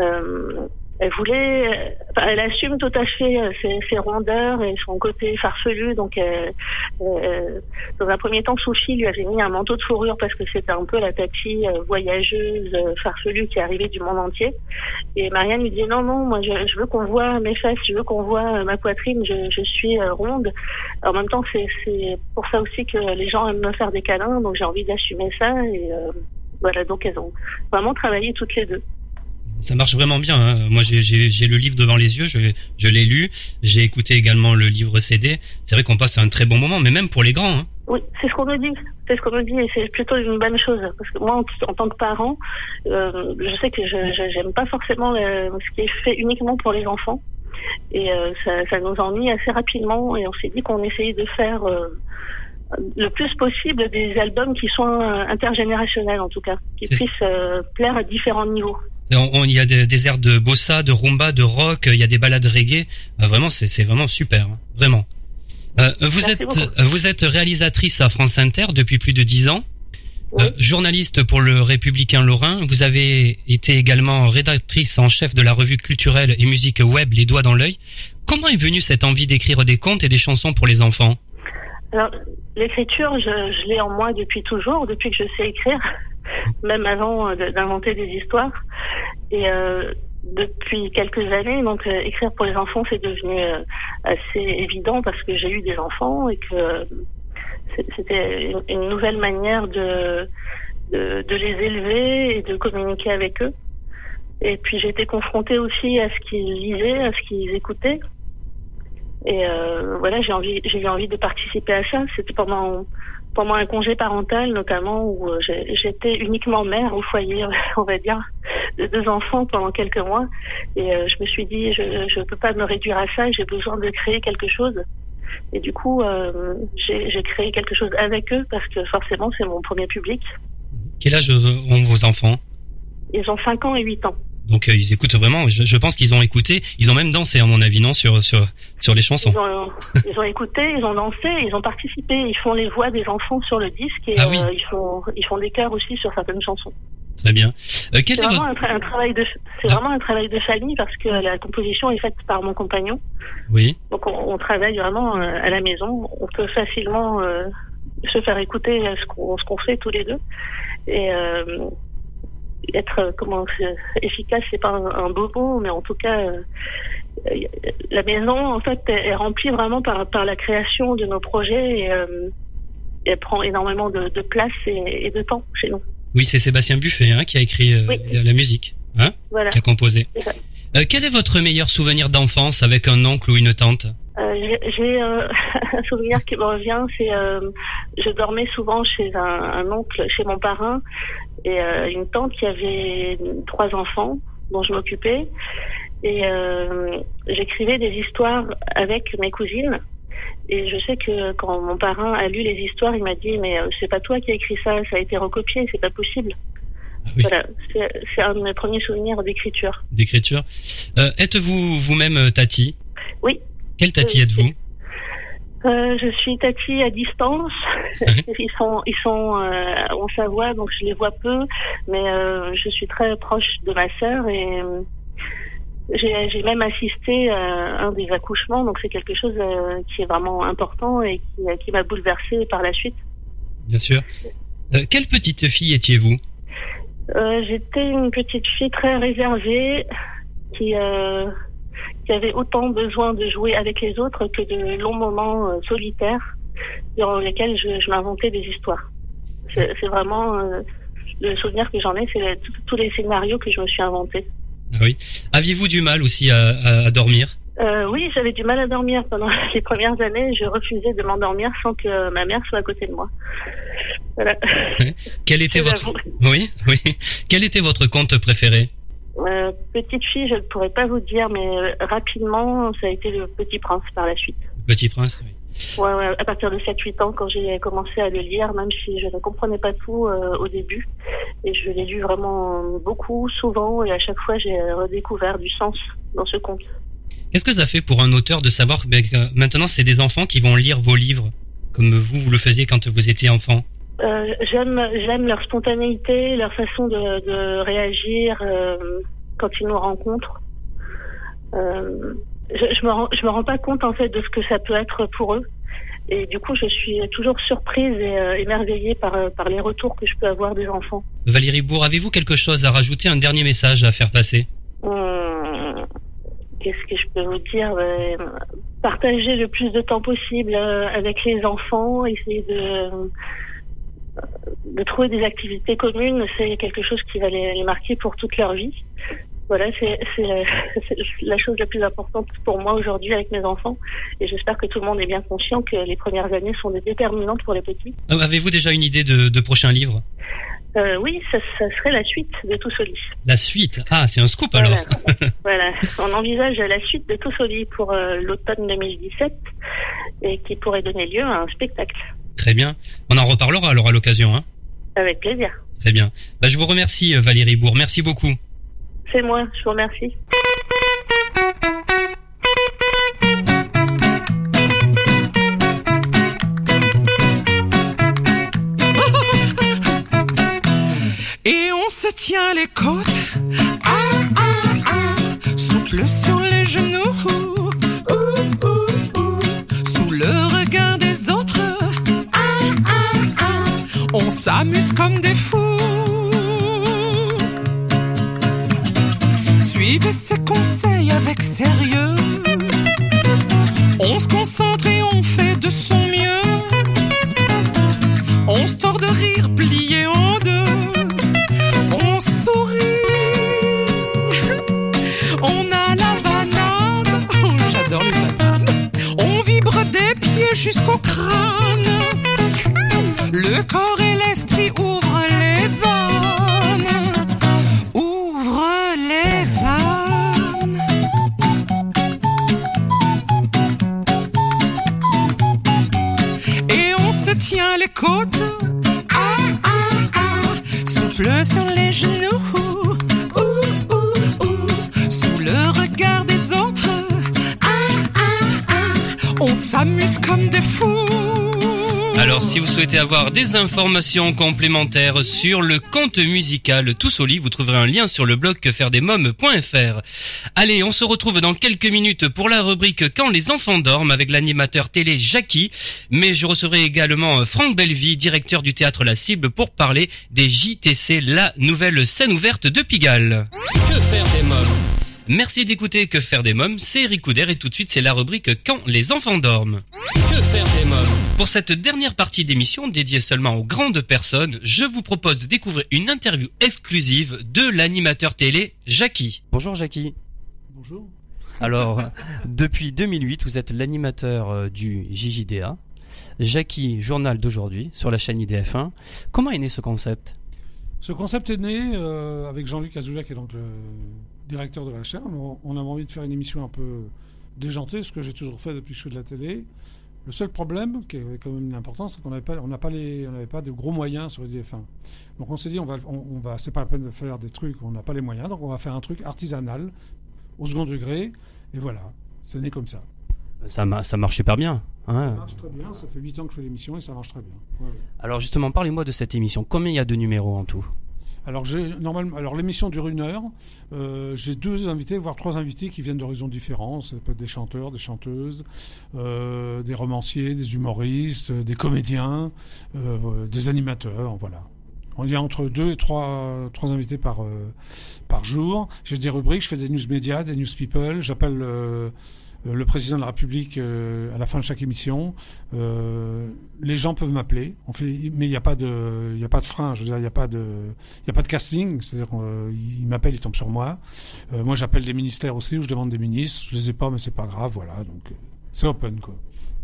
Euh, elle voulait, euh, elle assume tout à fait euh, ses, ses rondeurs et son côté farfelu. Donc, euh, dans un premier temps, Sophie lui avait mis un manteau de fourrure parce que c'était un peu la tati euh, voyageuse farfelue qui arrivait du monde entier. Et Marianne lui dit non, non, moi je, je veux qu'on voit mes fesses, je veux qu'on voit ma poitrine, je, je suis ronde. En même temps, c'est c'est pour ça aussi que les gens aiment me faire des câlins, donc j'ai envie d'assumer ça. Et euh, voilà, donc elles ont vraiment travaillé toutes les deux. Ça marche vraiment bien. hein. Moi, j'ai- le livre devant les yeux, je, je l'ai lu. J'ai écouté également le livre CD. C'est vrai qu'on passe un très bon moment, mais même pour les grands. Hein. Oui, c'est ce qu'on nous dit. C'est ce qu'on nous dit et c'est plutôt une bonne chose. Parce que moi, en, en tant que parent, euh, je sais que je j'aime pas forcément le- ce qui est fait uniquement pour les enfants. Et euh, ça, ça nous ennuie assez rapidement. Et on s'est dit qu'on essayait de faire euh, le plus possible des albums qui soient euh, intergénérationnels, en tout cas, qui puissent euh, plaire à différents niveaux. On- Il y a des, des airs de bossa, de rumba, de rock. Il y a des balades reggae. Euh, vraiment, c'est c'est vraiment super, hein. vraiment. Euh, vous Merci êtes beaucoup. vous êtes réalisatrice à France Inter depuis plus de dix ans. Oui. Euh, journaliste pour le Républicain Lorrain, vous avez été également rédactrice en chef de la revue culturelle et musique web Les Doigts dans l'œil. Comment est venue cette envie d'écrire des contes et des chansons pour les enfants? Alors, l'écriture, je, je l'ai en moi depuis toujours, depuis que je sais écrire, même avant euh, d'inventer des histoires. Et euh, depuis quelques années, donc euh, écrire pour les enfants, c'est devenu assez évident parce que j'ai eu des enfants et que c'était une, nouvelle manière de, les élever et de communiquer avec eux. Et puis j'ai été confrontée aussi à ce qu'ils lisaient, à ce qu'ils écoutaient. Et voilà, j'ai j'ai eu envie de participer à ça. C'était pendant pendant un congé parental, notamment où euh, j'étais uniquement mère au foyer, on va dire, de deux enfants pendant quelques mois. Et euh, je me suis dit, je ne peux pas me réduire à ça. J'ai besoin de créer quelque chose. Et du coup, euh, j'ai j'ai créé quelque chose avec eux parce que forcément, c'est mon premier public. Quel âge ont vos enfants? Ils ont 5 ans et 8 ans. Donc euh, ils écoutent vraiment. Je, je pense qu'ils ont écouté. Ils ont même dansé à mon avis, non, sur sur sur les chansons. Ils ont, ils ont écouté, ils ont dansé, ils ont participé. Ils font les voix des enfants sur le disque et Ah oui. euh, ils font ils font des chœurs aussi sur certaines chansons. Très bien. Euh, quel C'est est vraiment votre... un, tra- un travail de c'est vraiment un travail de famille parce que la composition est faite par mon compagnon. Oui. Donc on, on travaille vraiment euh, à la maison. On peut facilement euh, se faire écouter ce qu'on ce qu'on fait tous les deux et euh, être euh, comment c'est- efficace. C'est pas un, un beau mot, mais en tout cas. euh, euh, la maison, en fait, est remplie vraiment par, par la création de nos projets et euh, elle prend énormément de, de place et, et de temps chez nous. Oui, c'est Sébastien Buffet hein, qui a écrit euh, Oui. la, musique, hein, Voilà. qui a composé. Euh, quel est votre meilleur souvenir d'enfance avec un oncle ou une tante? Euh, j'ai- J'ai euh, un souvenir qui me revient, c'est euh, je dormais souvent chez un, un oncle, chez mon parrain, et euh, une tante qui avait trois enfants dont je m'occupais, et euh, j'écrivais des histoires avec mes cousines. Et je sais que quand mon parrain a lu les histoires, il m'a dit mais euh, c'est pas toi qui as écrit ça, ça a été recopié, c'est pas possible. Ah oui. Voilà, c'est un de mes premiers souvenirs d'écriture. d'écriture euh, Êtes-vous vous-même Tati? Oui. Quelle Tati êtes-vous Euh, je suis Tati à distance. ils sont, ils sont euh, en Savoie, donc je les vois peu, mais euh, je suis très proche de ma sœur et j'ai même assisté à un des accouchements, donc c'est quelque chose qui est vraiment important et qui, qui m'a bouleversée par la suite. Bien sûr. Quelle petite fille étiez-vous J'étais une petite fille très réservée qui, qui avait autant besoin de jouer avec les autres que de longs moments euh, solitaires durant lesquels je, je m'inventais des histoires. C'est vraiment euh, le souvenir que j'en ai, c'est le- tous- les scénarios que je me suis inventés. Ah oui. Aviez-vous du mal aussi à, à- à dormir? Euh, oui, j'avais du mal à dormir pendant les premières années. Je refusais de m'endormir sans que ma mère soit à côté de moi. Voilà. Quel était votre. Oui, oui. Quel était votre conte préféré? Euh, petite fille, je ne pourrais pas vous dire, mais euh, rapidement, ça a été le Petit Prince par la suite. Petit Prince. Oui. Ouais, ouais, à partir de 7-8 ans, quand j'ai commencé à le lire, même si je ne comprenais pas tout euh, au début. Et je l'ai lu vraiment beaucoup, souvent, et à chaque fois, j'ai redécouvert du sens dans ce conte. Qu'est-ce que ça fait pour un auteur de savoir ben, que maintenant c'est des enfants qui vont lire vos livres comme vous vous le faisiez quand vous étiez enfant? Euh, j'aime, j'aime leur spontanéité, leur façon de, de réagir euh, quand ils nous rencontrent. euh, je, je me rends, je me rends pas compte en fait de ce que ça peut être pour eux. Et du coup, je suis toujours surprise et euh, émerveillée par, euh, par les retours que je peux avoir des enfants. Valérie Bourg, avez-vous quelque chose à rajouter, un dernier message à faire passer? Hum, Qu'est-ce que je peux vous dire? Partager le plus de temps possible avec les enfants, essayer de, de trouver des activités communes, c'est quelque chose qui va les, les marquer pour toute leur vie. Voilà, c'est la chose la plus importante pour moi aujourd'hui avec mes enfants. Et j'espère que tout le monde est bien conscient que les premières années sont déterminantes pour les petits. Euh, Avez-vous déjà une idée de, de prochain livre? Euh, oui, ça, ça serait la suite de lit. La suite? Ah, c'est un scoop alors Voilà, on envisage la suite de lit pour euh, l'automne 2017 et qui pourrait donner lieu à un spectacle. Très bien. On en reparlera alors à l'occasion. Hein Avec plaisir. Très bien. Bah, je vous remercie euh, Valérie Bourg. Merci beaucoup. C'est moi, je vous remercie. Et on se tient les côtes, ah, ah, ah, souple sur les on s'amuse comme des fous. Suivez ses conseils avec sérieux, si vous souhaitez avoir des informations complémentaires sur le conte musical Tous au lit, vous trouverez un lien sur le blog quefairedesmoms.fr. Allez, on se retrouve dans quelques minutes pour la rubrique Quand les enfants dorment avec l'animateur télé Jackie. Mais je recevrai également Franck Bellevie, directeur du théâtre La Cible, pour parler des JTC, la nouvelle scène ouverte de Pigalle. Que faire des mômes? Merci d'écouter Que faire des mômes, c'est Eric Couder et tout de suite c'est la rubrique Quand les enfants dorment. Que faire des mômes? Pour cette dernière partie d'émission dédiée seulement aux grandes personnes, je vous propose de découvrir une interview exclusive de l'animateur télé Jackie. Bonjour Jackie. Bonjour. Alors, depuis 2008, vous êtes l'animateur euh, du JJDA, Jackie, journal d'aujourd'hui, sur la chaîne IDF1. Comment est né ce concept? Ce concept est né euh, avec Jean-Luc Azoulay, qui est donc le directeur de la chaîne. On, on avait envie de faire une émission un peu déjantée, ce que j'ai toujours fait depuis que je fais de la télé. Le seul problème, qui est quand même important, c'est qu'on n'avait pas, on n'a pas les, on n'avait pas de gros moyens sur IDF1. Donc on s'est dit, on va, on, on va, c'est pas la peine de faire des trucs on n'a pas les moyens, donc on va faire un truc artisanal, au second degré, et voilà, c'est né comme ça. ça, ma- ça marche super bien. Ça hein. marche très bien, ça fait 8 ans que je fais l'émission et ça marche très bien. Ouais, ouais. Alors justement, parlez-moi de cette émission. Combien il y a de numéros en tout? Alors, normalement, alors l'émission dure une heure. Euh, j'ai deux invités, voire trois invités qui viennent d'horizons différents. Ça peut être des chanteurs, des chanteuses, euh, des romanciers, des humoristes, euh, des comédiens, des animateurs. Voilà. On y a entre deux et trois, trois invités par, par jour. J'ai des rubriques, je fais des news médias, des news people. J'appelle le président de la République euh, à la fin de chaque émission. Euh, les gens peuvent m'appeler. On fait, mais il n'y a pas de, il a pas de frein. Je veux dire, il n'y a pas de, il a pas de casting. C'est-à-dire qu'ils m'appellent, ils tombent sur moi. Euh, moi, j'appelle des ministères aussi où je demande des ministres. Je les ai pas, mais c'est pas grave. Voilà. Donc, euh, c'est open quoi.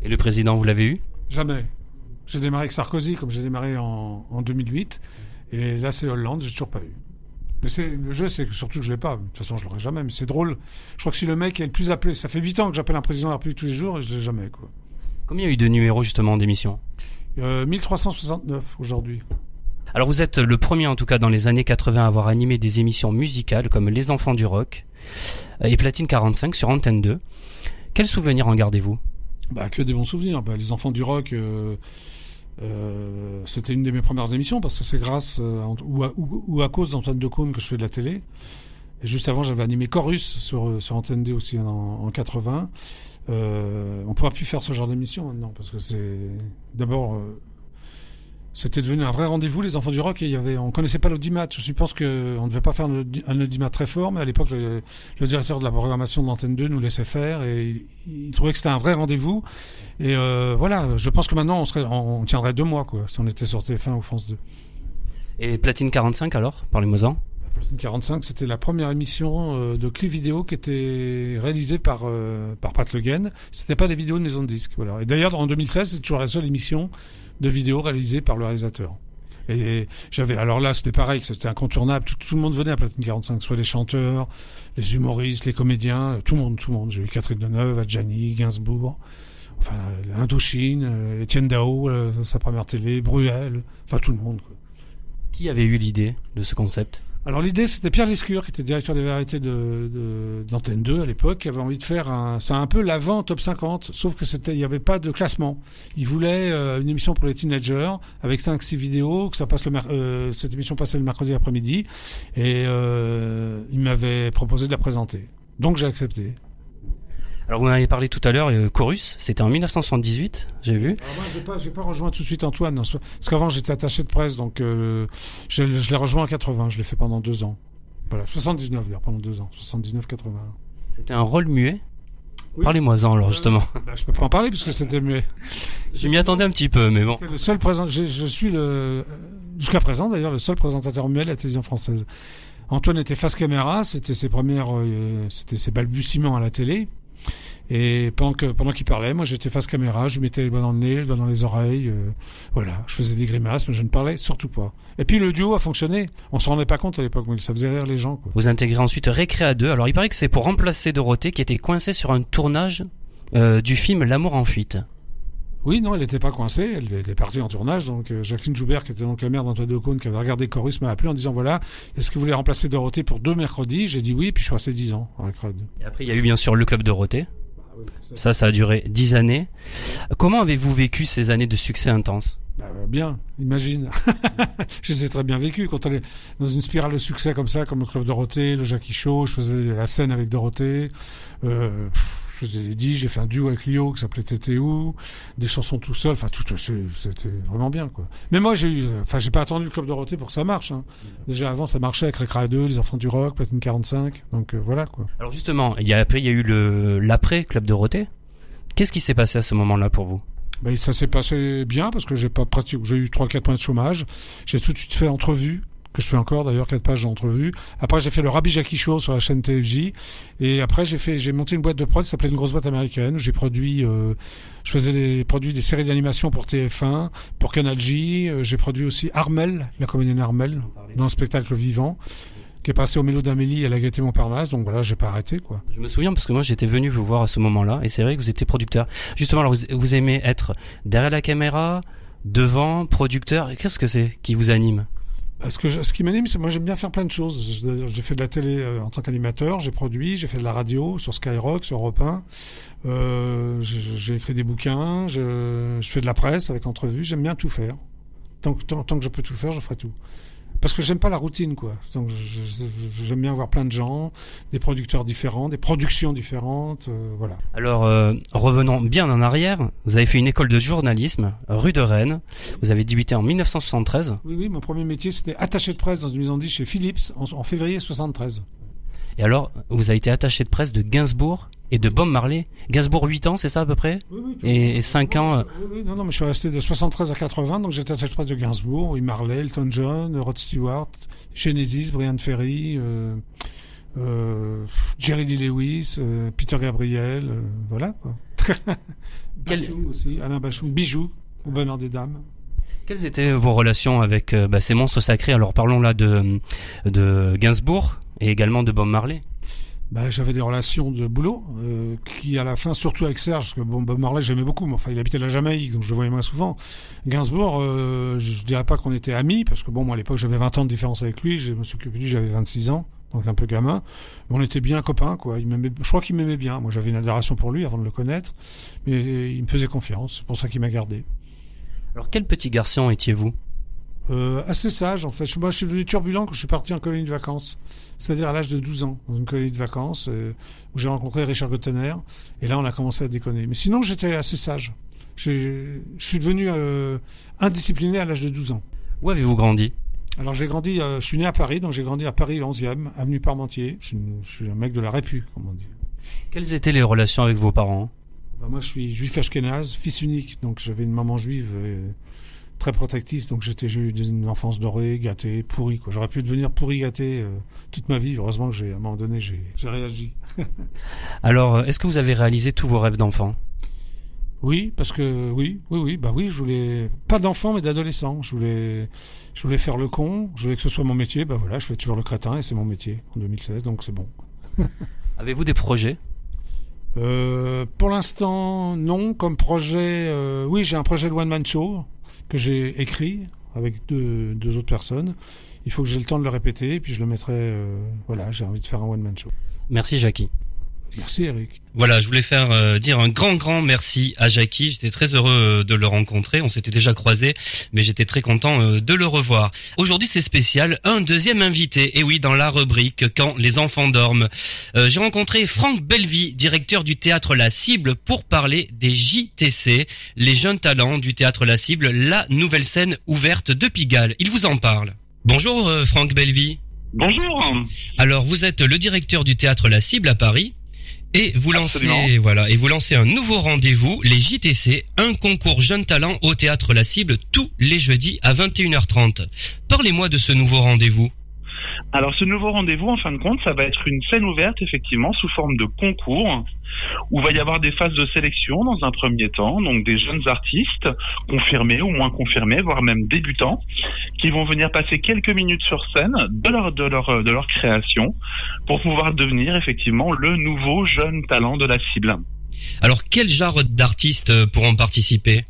Et le président, vous l'avez eu? Jamais. J'ai démarré avec Sarkozy comme j'ai démarré en, en 2008. Et là, c'est Hollande, j'ai toujours pas eu. Mais c'est, le jeu, c'est que surtout que je l'ai pas. De toute façon, je l'aurai jamais. Mais c'est drôle. Je crois que si le mec est le plus appelé, ça fait 8 ans que j'appelle un président de la République tous les jours et je l'ai jamais, quoi. Combien il y a eu de numéros justement d'émissions? Euh, 1369 aujourd'hui. Alors vous êtes le premier en tout cas dans les années 80 à avoir animé des émissions musicales comme Les Enfants du Rock et Platine 45 sur Antenne 2. Quels souvenirs en gardez-vous? Bah, que des bons souvenirs. Bah, les enfants du rock, euh, euh, c'était une de mes premières émissions parce que c'est grâce euh, ou, à, cause d'Antoine Decaune que je fais de la télé. Et juste avant, j'avais animé Chorus sur, sur Antenne 2 aussi en, en 80. Euh, on pourra plus faire ce genre d'émission maintenant parce que c'est d'abord euh, c'était devenu un vrai rendez-vous les enfants du rock et il y avait on connaissait pas l'audimat. Je pense que on ne devait pas faire un audi- un audimat très fort, mais à l'époque le, le directeur de la programmation de l'antenne 2 nous laissait faire et il, il trouvait que c'était un vrai rendez-vous. Et euh, voilà, je pense que maintenant on serait on, tiendrait deux mois quoi si on était sur TF1 ou France 2. Et Platine 45 alors Parlez-moi-en. Platine 45, c'était la première émission euh, de clip vidéo qui était réalisée par euh, par Pat Le Guen. C'était pas des vidéos de maison de disques, voilà. Et d'ailleurs, en 2016, c'est toujours la seule émission de vidéo réalisée par le réalisateur. Et, j'avais, alors là, c'était pareil, c'était incontournable. Tout, le monde venait à Platine 45, soit les chanteurs, les humoristes, les comédiens, euh, tout le monde, tout le monde. J'ai eu Catherine Deneuve, Adjani, Gainsbourg, enfin l'Indochine, euh, Étienne Dao, euh, sa première télé, Bruel, enfin tout le monde. Qui avait eu l'idée de ce concept? Alors l'idée, c'était Pierre Lescure, qui était directeur des variétés de, de, d'Antenne 2 à l'époque, qui avait envie de faire un, c'est un peu l'avant top 50, sauf que c'était, il n'y avait pas de classement. Il voulait euh, une émission pour les teenagers avec 5-6 vidéos, que ça passe le euh, cette émission passait le mercredi après-midi, et euh, il m'avait proposé de la présenter. Donc j'ai accepté. Alors vous m'avez parlé tout à l'heure, euh, Chorus, c'était en 1978, j'ai vu. Alors moi, j'ai pas, j'ai pas rejoint tout de suite Antoine, non, parce qu'avant j'étais attaché de presse, donc euh, je, je l'ai rejoint en 80, je l'ai fait pendant deux ans. Voilà, 79 d'ailleurs, pendant deux ans, 79-80. C'était un rôle muet? Oui. Parlez-moi-en alors justement. Bah, je peux pas en parler puisque c'était muet. Je m'y attendais un petit peu, mais bon. Le seul présent, je, je suis le, euh, jusqu'à présent d'ailleurs, le seul présentateur muet de la télévision française. Antoine était face caméra, c'était ses premières, euh, c'était ses balbutiements à la télé. Et pendant que pendant qu'il parlait, moi j'étais face caméra, je lui mettais les doigts dans le nez, les doigts dans les oreilles, euh, voilà, je faisais des grimaces, mais je ne parlais surtout pas. Et puis le duo a fonctionné. On s'en rendait pas compte à l'époque, mais ça faisait rire les gens. Quoi. Vous intégrez ensuite Récréa 2. Alors il paraît que c'est pour remplacer Dorothée qui était coincée sur un tournage euh, du film L'amour en fuite. Oui, non, elle n'était pas coincée, elle était partie en tournage. Donc euh, Jacqueline Joubert, qui était donc la mère d'Antoine Decaune, qui avait regardé Chorus, m'a appelé en disant voilà, est-ce que vous voulez remplacer Dorothée pour deux mercredis? J'ai dit oui, puis je suis resté dix ans en Récréa 2. Et après il y a eu bien sûr le club Dorothée. Ça, ça a duré dix années. Comment avez-vous vécu ces années de succès intense Bah, euh, bien, imagine. je les ai très bien vécu. Quand on est dans une spirale de succès comme ça, comme le Club Dorothée, le Jackie Show, je faisais la scène avec Dorothée. Euh, je vous ai dit, j'ai fait un duo avec Lio qui s'appelait Tété où, des chansons tout seul. Enfin, tout, c'était vraiment bien, quoi. Mais moi, j'ai eu, enfin, j'ai pas attendu le Club Dorothée pour que ça marche. Hein. Déjà avant, ça marchait avec Récréa 2, les Enfants du Rock, Platine 45. Donc euh, voilà, quoi. Alors justement, il y a, après il y a eu le l'après club Dorothée. Qu'est-ce qui s'est passé à ce moment-là pour vous? Ben, ça s'est passé bien parce que j'ai pas pratiqué, j'ai eu trois quatre mois de chômage. J'ai tout de suite fait entrevue que je fais encore d'ailleurs quatre pages d'entrevue. Après j'ai fait le Rabbi Jackie Show sur la chaîne TFJ et après j'ai fait j'ai monté une boîte de prod qui s'appelait une grosse boîte américaine j'ai produit euh, je faisais des produits des séries d'animation pour TF1, pour Canal J, euh, j'ai produit aussi Armel, la comédienne Armel dans un spectacle vivant qui est passé au Mélo d'Amélie à la Gaîté Montparnasse donc voilà, j'ai pas arrêté quoi. Je me souviens parce que moi j'étais venu vous voir à ce moment-là et c'est vrai que vous étiez producteur. Justement, alors vous aimez être derrière la caméra, devant, producteur. Qu'est-ce que c'est qui vous anime? Ce, que je- ce qui m'anime, c'est moi j'aime bien faire plein de choses. J'ai fait de la télé euh, en tant qu'animateur, j'ai produit, j'ai fait de la radio sur Skyrock, sur Europe 1. Euh, j'ai écrit des bouquins, je, je fais de la presse avec entrevues. J'aime bien tout faire. Tant tant, tant que je peux tout faire, je ferai tout. Parce que j'aime pas la routine, quoi. Donc, j'aime bien voir plein de gens, des producteurs différents, des productions différentes, euh, voilà. Alors euh, revenons bien en arrière. Vous avez fait une école de journalisme rue de Rennes. Vous avez débuté en 1973 Oui, oui, mon premier métier, c'était attaché de presse dans une maison disques chez Philips en, en février 73. et alors vous avez été attaché de presse de Gainsbourg et de Bob Marley. Gainsbourg 8 ans, c'est ça à peu près Oui, oui, Et, et 5 ans. euh, Oui, oui, non, non, mais je suis resté de 73 à 80, donc j'étais attaché de Gainsbourg, oui, Marley, Elton John, Rod Stewart, Genesis, Brian Ferry, euh, euh, Jerry Lee Lewis, euh, Peter Gabriel, euh, voilà, quoi. Aussi, Alain Bachung, Bijoux, au bonheur des dames. Quelles étaient vos relations avec euh, bah, ces monstres sacrés? Alors parlons là de, de Gainsbourg et également de Bob Marley. Bah, j'avais des relations de boulot euh, qui, à la fin, surtout avec Serge, parce que bon, Bob Marley, j'aimais beaucoup, mais enfin, il habitait la Jamaïque, donc je le voyais moins souvent. Gainsbourg, euh, je, dirais pas qu'on était amis, parce que bon, moi, à l'époque, j'avais 20 ans de différence avec lui, je me suis occupé de lui, j'avais 26 ans, donc un peu gamin. On était bien copains, quoi. Il m'aimait, je crois qu'il m'aimait bien. Moi, j'avais une adoration pour lui avant de le connaître, mais il me faisait confiance. C'est pour ça qu'il m'a gardé. Alors quel petit garçon étiez-vous? Euh, assez sage en fait. Moi je suis devenu turbulent quand je suis parti en colonie de vacances. C'est-à-dire à, l'âge de 12 ans, dans une colonie de vacances, euh, où j'ai rencontré Richard Gottener. Et là on a commencé à déconner. Mais sinon j'étais assez sage. Je suis devenu euh, indiscipliné à l'âge de 12 ans. Où avez-vous grandi? Alors j'ai grandi, je suis né à Paris, donc j'ai grandi à Paris 11e, avenue Parmentier. Je suis, une- je suis un mec de la Répu, comme on dit. Quelles étaient les relations avec vos parents? Bah, moi, je suis juif ashkénaze, fils unique, donc j'avais une maman juive très protectrice, donc j'étais j'ai eu une enfance dorée, gâtée, pourrie. quoi. J'aurais pu devenir pourri gâté euh, toute ma vie. Heureusement que j'ai à un moment donné j'ai j'ai réagi. Alors, euh, est-ce que vous avez réalisé tous vos rêves d'enfant? Oui, parce que oui, oui, oui, bah oui, je voulais pas d'enfant mais d'adolescent. Je voulais, je voulais faire le con. Je voulais que ce soit mon métier. Bah voilà, je fais toujours le crétin et c'est mon métier en 2016, donc c'est bon. Avez-vous des projets? Euh, pour l'instant, non. Comme projet, euh, oui, j'ai un projet de one man show que j'ai écrit avec deux, deux autres personnes. Il faut que j'ai le temps de le répéter, puis je le mettrai. euh, voilà, j'ai envie de faire un one man show. Merci Jackie. Merci Eric. Voilà, je voulais faire euh, dire un grand grand merci à Jackie. J'étais très heureux euh, de le rencontrer. On s'était déjà croisés, mais j'étais très content euh, de le revoir. Aujourd'hui, c'est spécial, un deuxième invité. Et oui, dans la rubrique quand les enfants dorment, Euh, j'ai rencontré Franck Bellevie, directeur du théâtre La Cible, pour parler des JTC, les jeunes talents du théâtre La Cible, la nouvelle scène ouverte de Pigalle. Il vous en parle. Bonjour euh, Franck Bellevie. Bonjour. Alors, vous êtes le directeur du théâtre La Cible à Paris. Et vous lancez, Absolument. voilà, et vous lancez un nouveau rendez-vous, les JTC, un concours jeunes talents au théâtre La Cible tous les jeudis à 21h30. Parlez-moi de ce nouveau rendez-vous. Alors ce nouveau rendez-vous, en fin de compte, ça va être une scène ouverte, effectivement, sous forme de concours, où va y avoir des phases de sélection dans un premier temps, donc des jeunes artistes, confirmés ou moins confirmés, voire même débutants, qui vont venir passer quelques minutes sur scène de leur, de leur, de leur création, pour pouvoir devenir effectivement le nouveau jeune talent de la cible. Alors, quel genre d'artistes euh, pourront participer?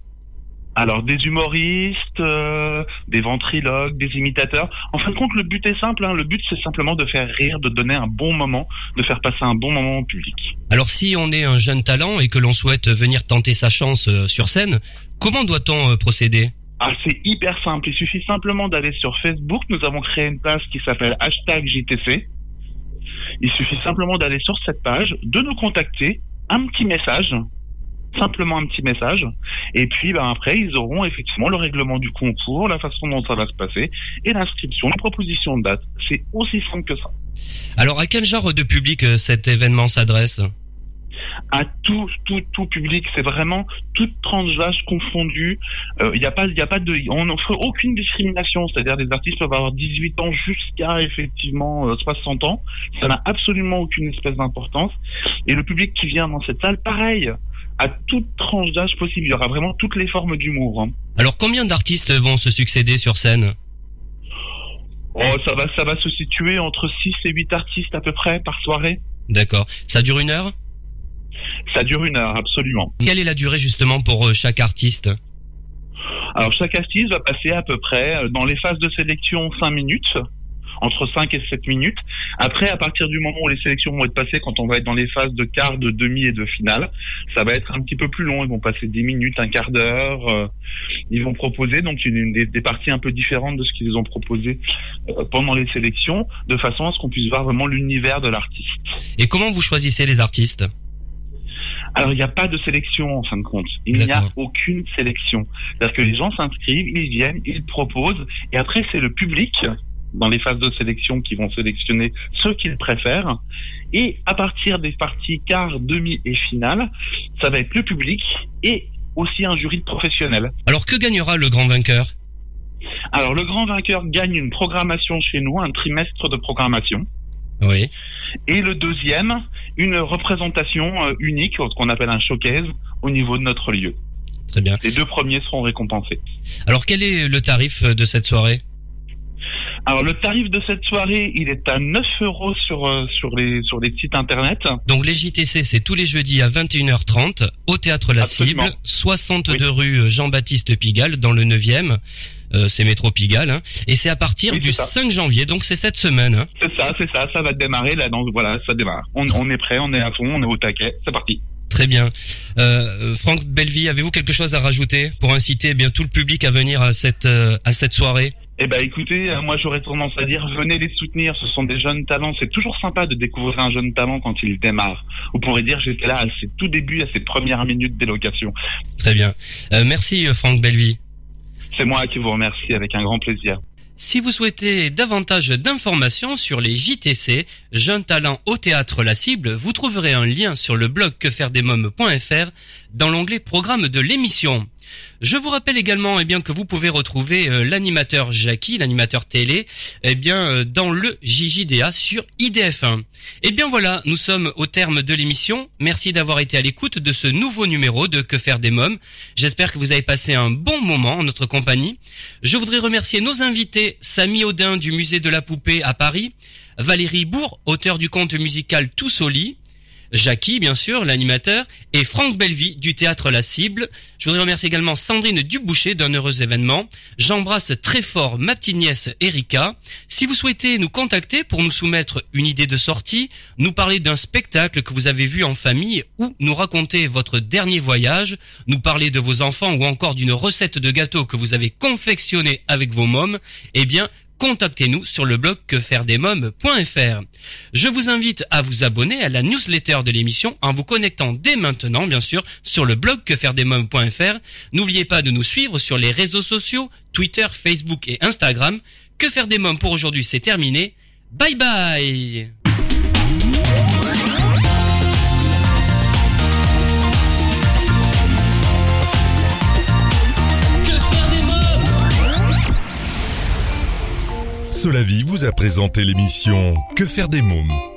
Alors des humoristes, euh, des ventriloques, des imitateurs. En fin de compte, le but est simple. hein. Le but, c'est simplement de faire rire, de donner un bon moment, de faire passer un bon moment au public. Alors, si on est un jeune talent et que l'on souhaite venir tenter sa chance euh, sur scène, comment doit-on euh, procéder? Ah, c'est hyper simple. Il suffit simplement d'aller sur Facebook. Nous avons créé une page qui s'appelle hashtag JTC. Il suffit simplement d'aller sur cette page, de nous contacter, un petit message, simplement un petit message, et puis ben, après ils auront effectivement le règlement du concours, la façon dont ça va se passer, et l'inscription, la proposition de date. C'est aussi simple que ça. Alors, à quel genre de public euh, cet événement s'adresse? À tout tout tout public. C'est vraiment toute tranche d'âge confondue il n'y a pas il y a pas de on n'offre aucune discrimination. C'est-à-dire des artistes peuvent avoir 18 ans jusqu'à effectivement euh, 60 ans. Ça n'a absolument aucune espèce d'importance. Et le public qui vient dans cette salle pareil à toute tranche d'âge possible. Il y aura vraiment toutes les formes d'humour hein. Alors, combien d'artistes vont se succéder sur scène? Oh ça va ça va se situer entre 6 et 8 artistes à peu près par soirée. D'accord. Ça dure une heure? Ça dure une heure absolument. Quelle est la durée justement pour euh, chaque artiste? Alors chaque artiste va passer à peu près euh, dans les phases de sélection 5 minutes, entre 5 et 7 minutes. Après, à partir du moment où les sélections vont être passées, quand on va être dans les phases de quart, de demi et de finale, ça va être un petit peu plus long. Ils vont passer 10 minutes, un quart d'heure. euh, Ils vont proposer donc une, des, des parties un peu différentes de ce qu'ils ont proposé euh, pendant les sélections, de façon à ce qu'on puisse voir vraiment l'univers de l'artiste. Et comment vous choisissez les artistes? Alors, il n'y a pas de sélection en fin de compte. Il n'y a aucune sélection. C'est-à-dire que les gens s'inscrivent, ils viennent, ils proposent, et après, c'est le public, dans les phases de sélection, qui vont sélectionner ceux qu'ils préfèrent. Et à partir des parties quart, demi et finale, ça va être le public et aussi un jury de professionnels. Alors, que gagnera le grand vainqueur? Alors, le grand vainqueur gagne une programmation chez nous, un trimestre de programmation. Oui. Et le deuxième, une représentation euh, unique, ce qu'on appelle un showcase, au niveau de notre lieu. Très bien. Les deux premiers seront récompensés. Alors, quel est le tarif euh, de cette soirée? Alors le tarif de cette soirée, il est à 9 euros sur euh, sur les sur les sites internet. Donc, les JTC, c'est tous les jeudis à 21h30 au Théâtre La Absolument. Cible, 62 rue Jean-Baptiste Pigalle, dans le 9e. Euh, c'est métro Pigalle, hein. et c'est à partir Oui, du ça. 5 janvier, donc c'est cette semaine. hein. C'est ça, c'est ça, ça va démarrer là. Donc voilà, ça démarre. On, on est prêt, on est à fond, on est au taquet. C'est parti. Très bien. Euh, Franck Bellevie, avez-vous quelque chose à rajouter pour inciter eh bien tout le public à venir à cette euh, à cette soirée? Eh ben écoutez, euh, moi j'aurais tendance à dire venez les soutenir, ce sont des jeunes talents, c'est toujours sympa de découvrir un jeune talent quand il démarre. Vous pourrez dire j'étais là à ses tout débuts, à ses premières minutes d'élocation. Très bien. Euh, merci euh, Franck Bellevie. C'est moi qui vous remercie avec un grand plaisir. Si vous souhaitez davantage d'informations sur les JTC, Jeunes Talents au Théâtre La Cible, vous trouverez un lien sur le blog quefairedesmoms.fr dans l'onglet Programme de l'émission. Je vous rappelle également eh bien que vous pouvez retrouver euh, l'animateur Jackie, l'animateur télé, eh bien euh, dans le JJDA sur IDF1. Eh bien voilà, nous sommes au terme de l'émission. Merci d'avoir été à l'écoute de ce nouveau numéro de Que faire des mômes. J'espère que vous avez passé un bon moment en notre compagnie. Je voudrais remercier nos invités Samy Audin du musée de la poupée à Paris, Valérie Bourg, auteur du conte musical Tous au lit, Jackie, bien sûr, l'animateur, et Franck Bellevie du théâtre La Cible. Je voudrais remercier également Sandrine Duboucher d'un heureux événement. J'embrasse très fort ma petite nièce Erika. Si vous souhaitez nous contacter pour nous soumettre une idée de sortie, nous parler d'un spectacle que vous avez vu en famille ou nous raconter votre dernier voyage, nous parler de vos enfants ou encore d'une recette de gâteau que vous avez confectionné avec vos mômes, eh bien, contactez-nous sur le blog quefairedesmoms.fr. Je vous invite à vous abonner à la newsletter de l'émission en vous connectant dès maintenant, bien sûr, sur le blog quefairedesmoms.fr. N'oubliez pas de nous suivre sur les réseaux sociaux, Twitter, Facebook et Instagram. Que faire des mômes pour aujourd'hui, c'est terminé. Bye bye Solavi vous a présenté l'émission Que faire des mômes?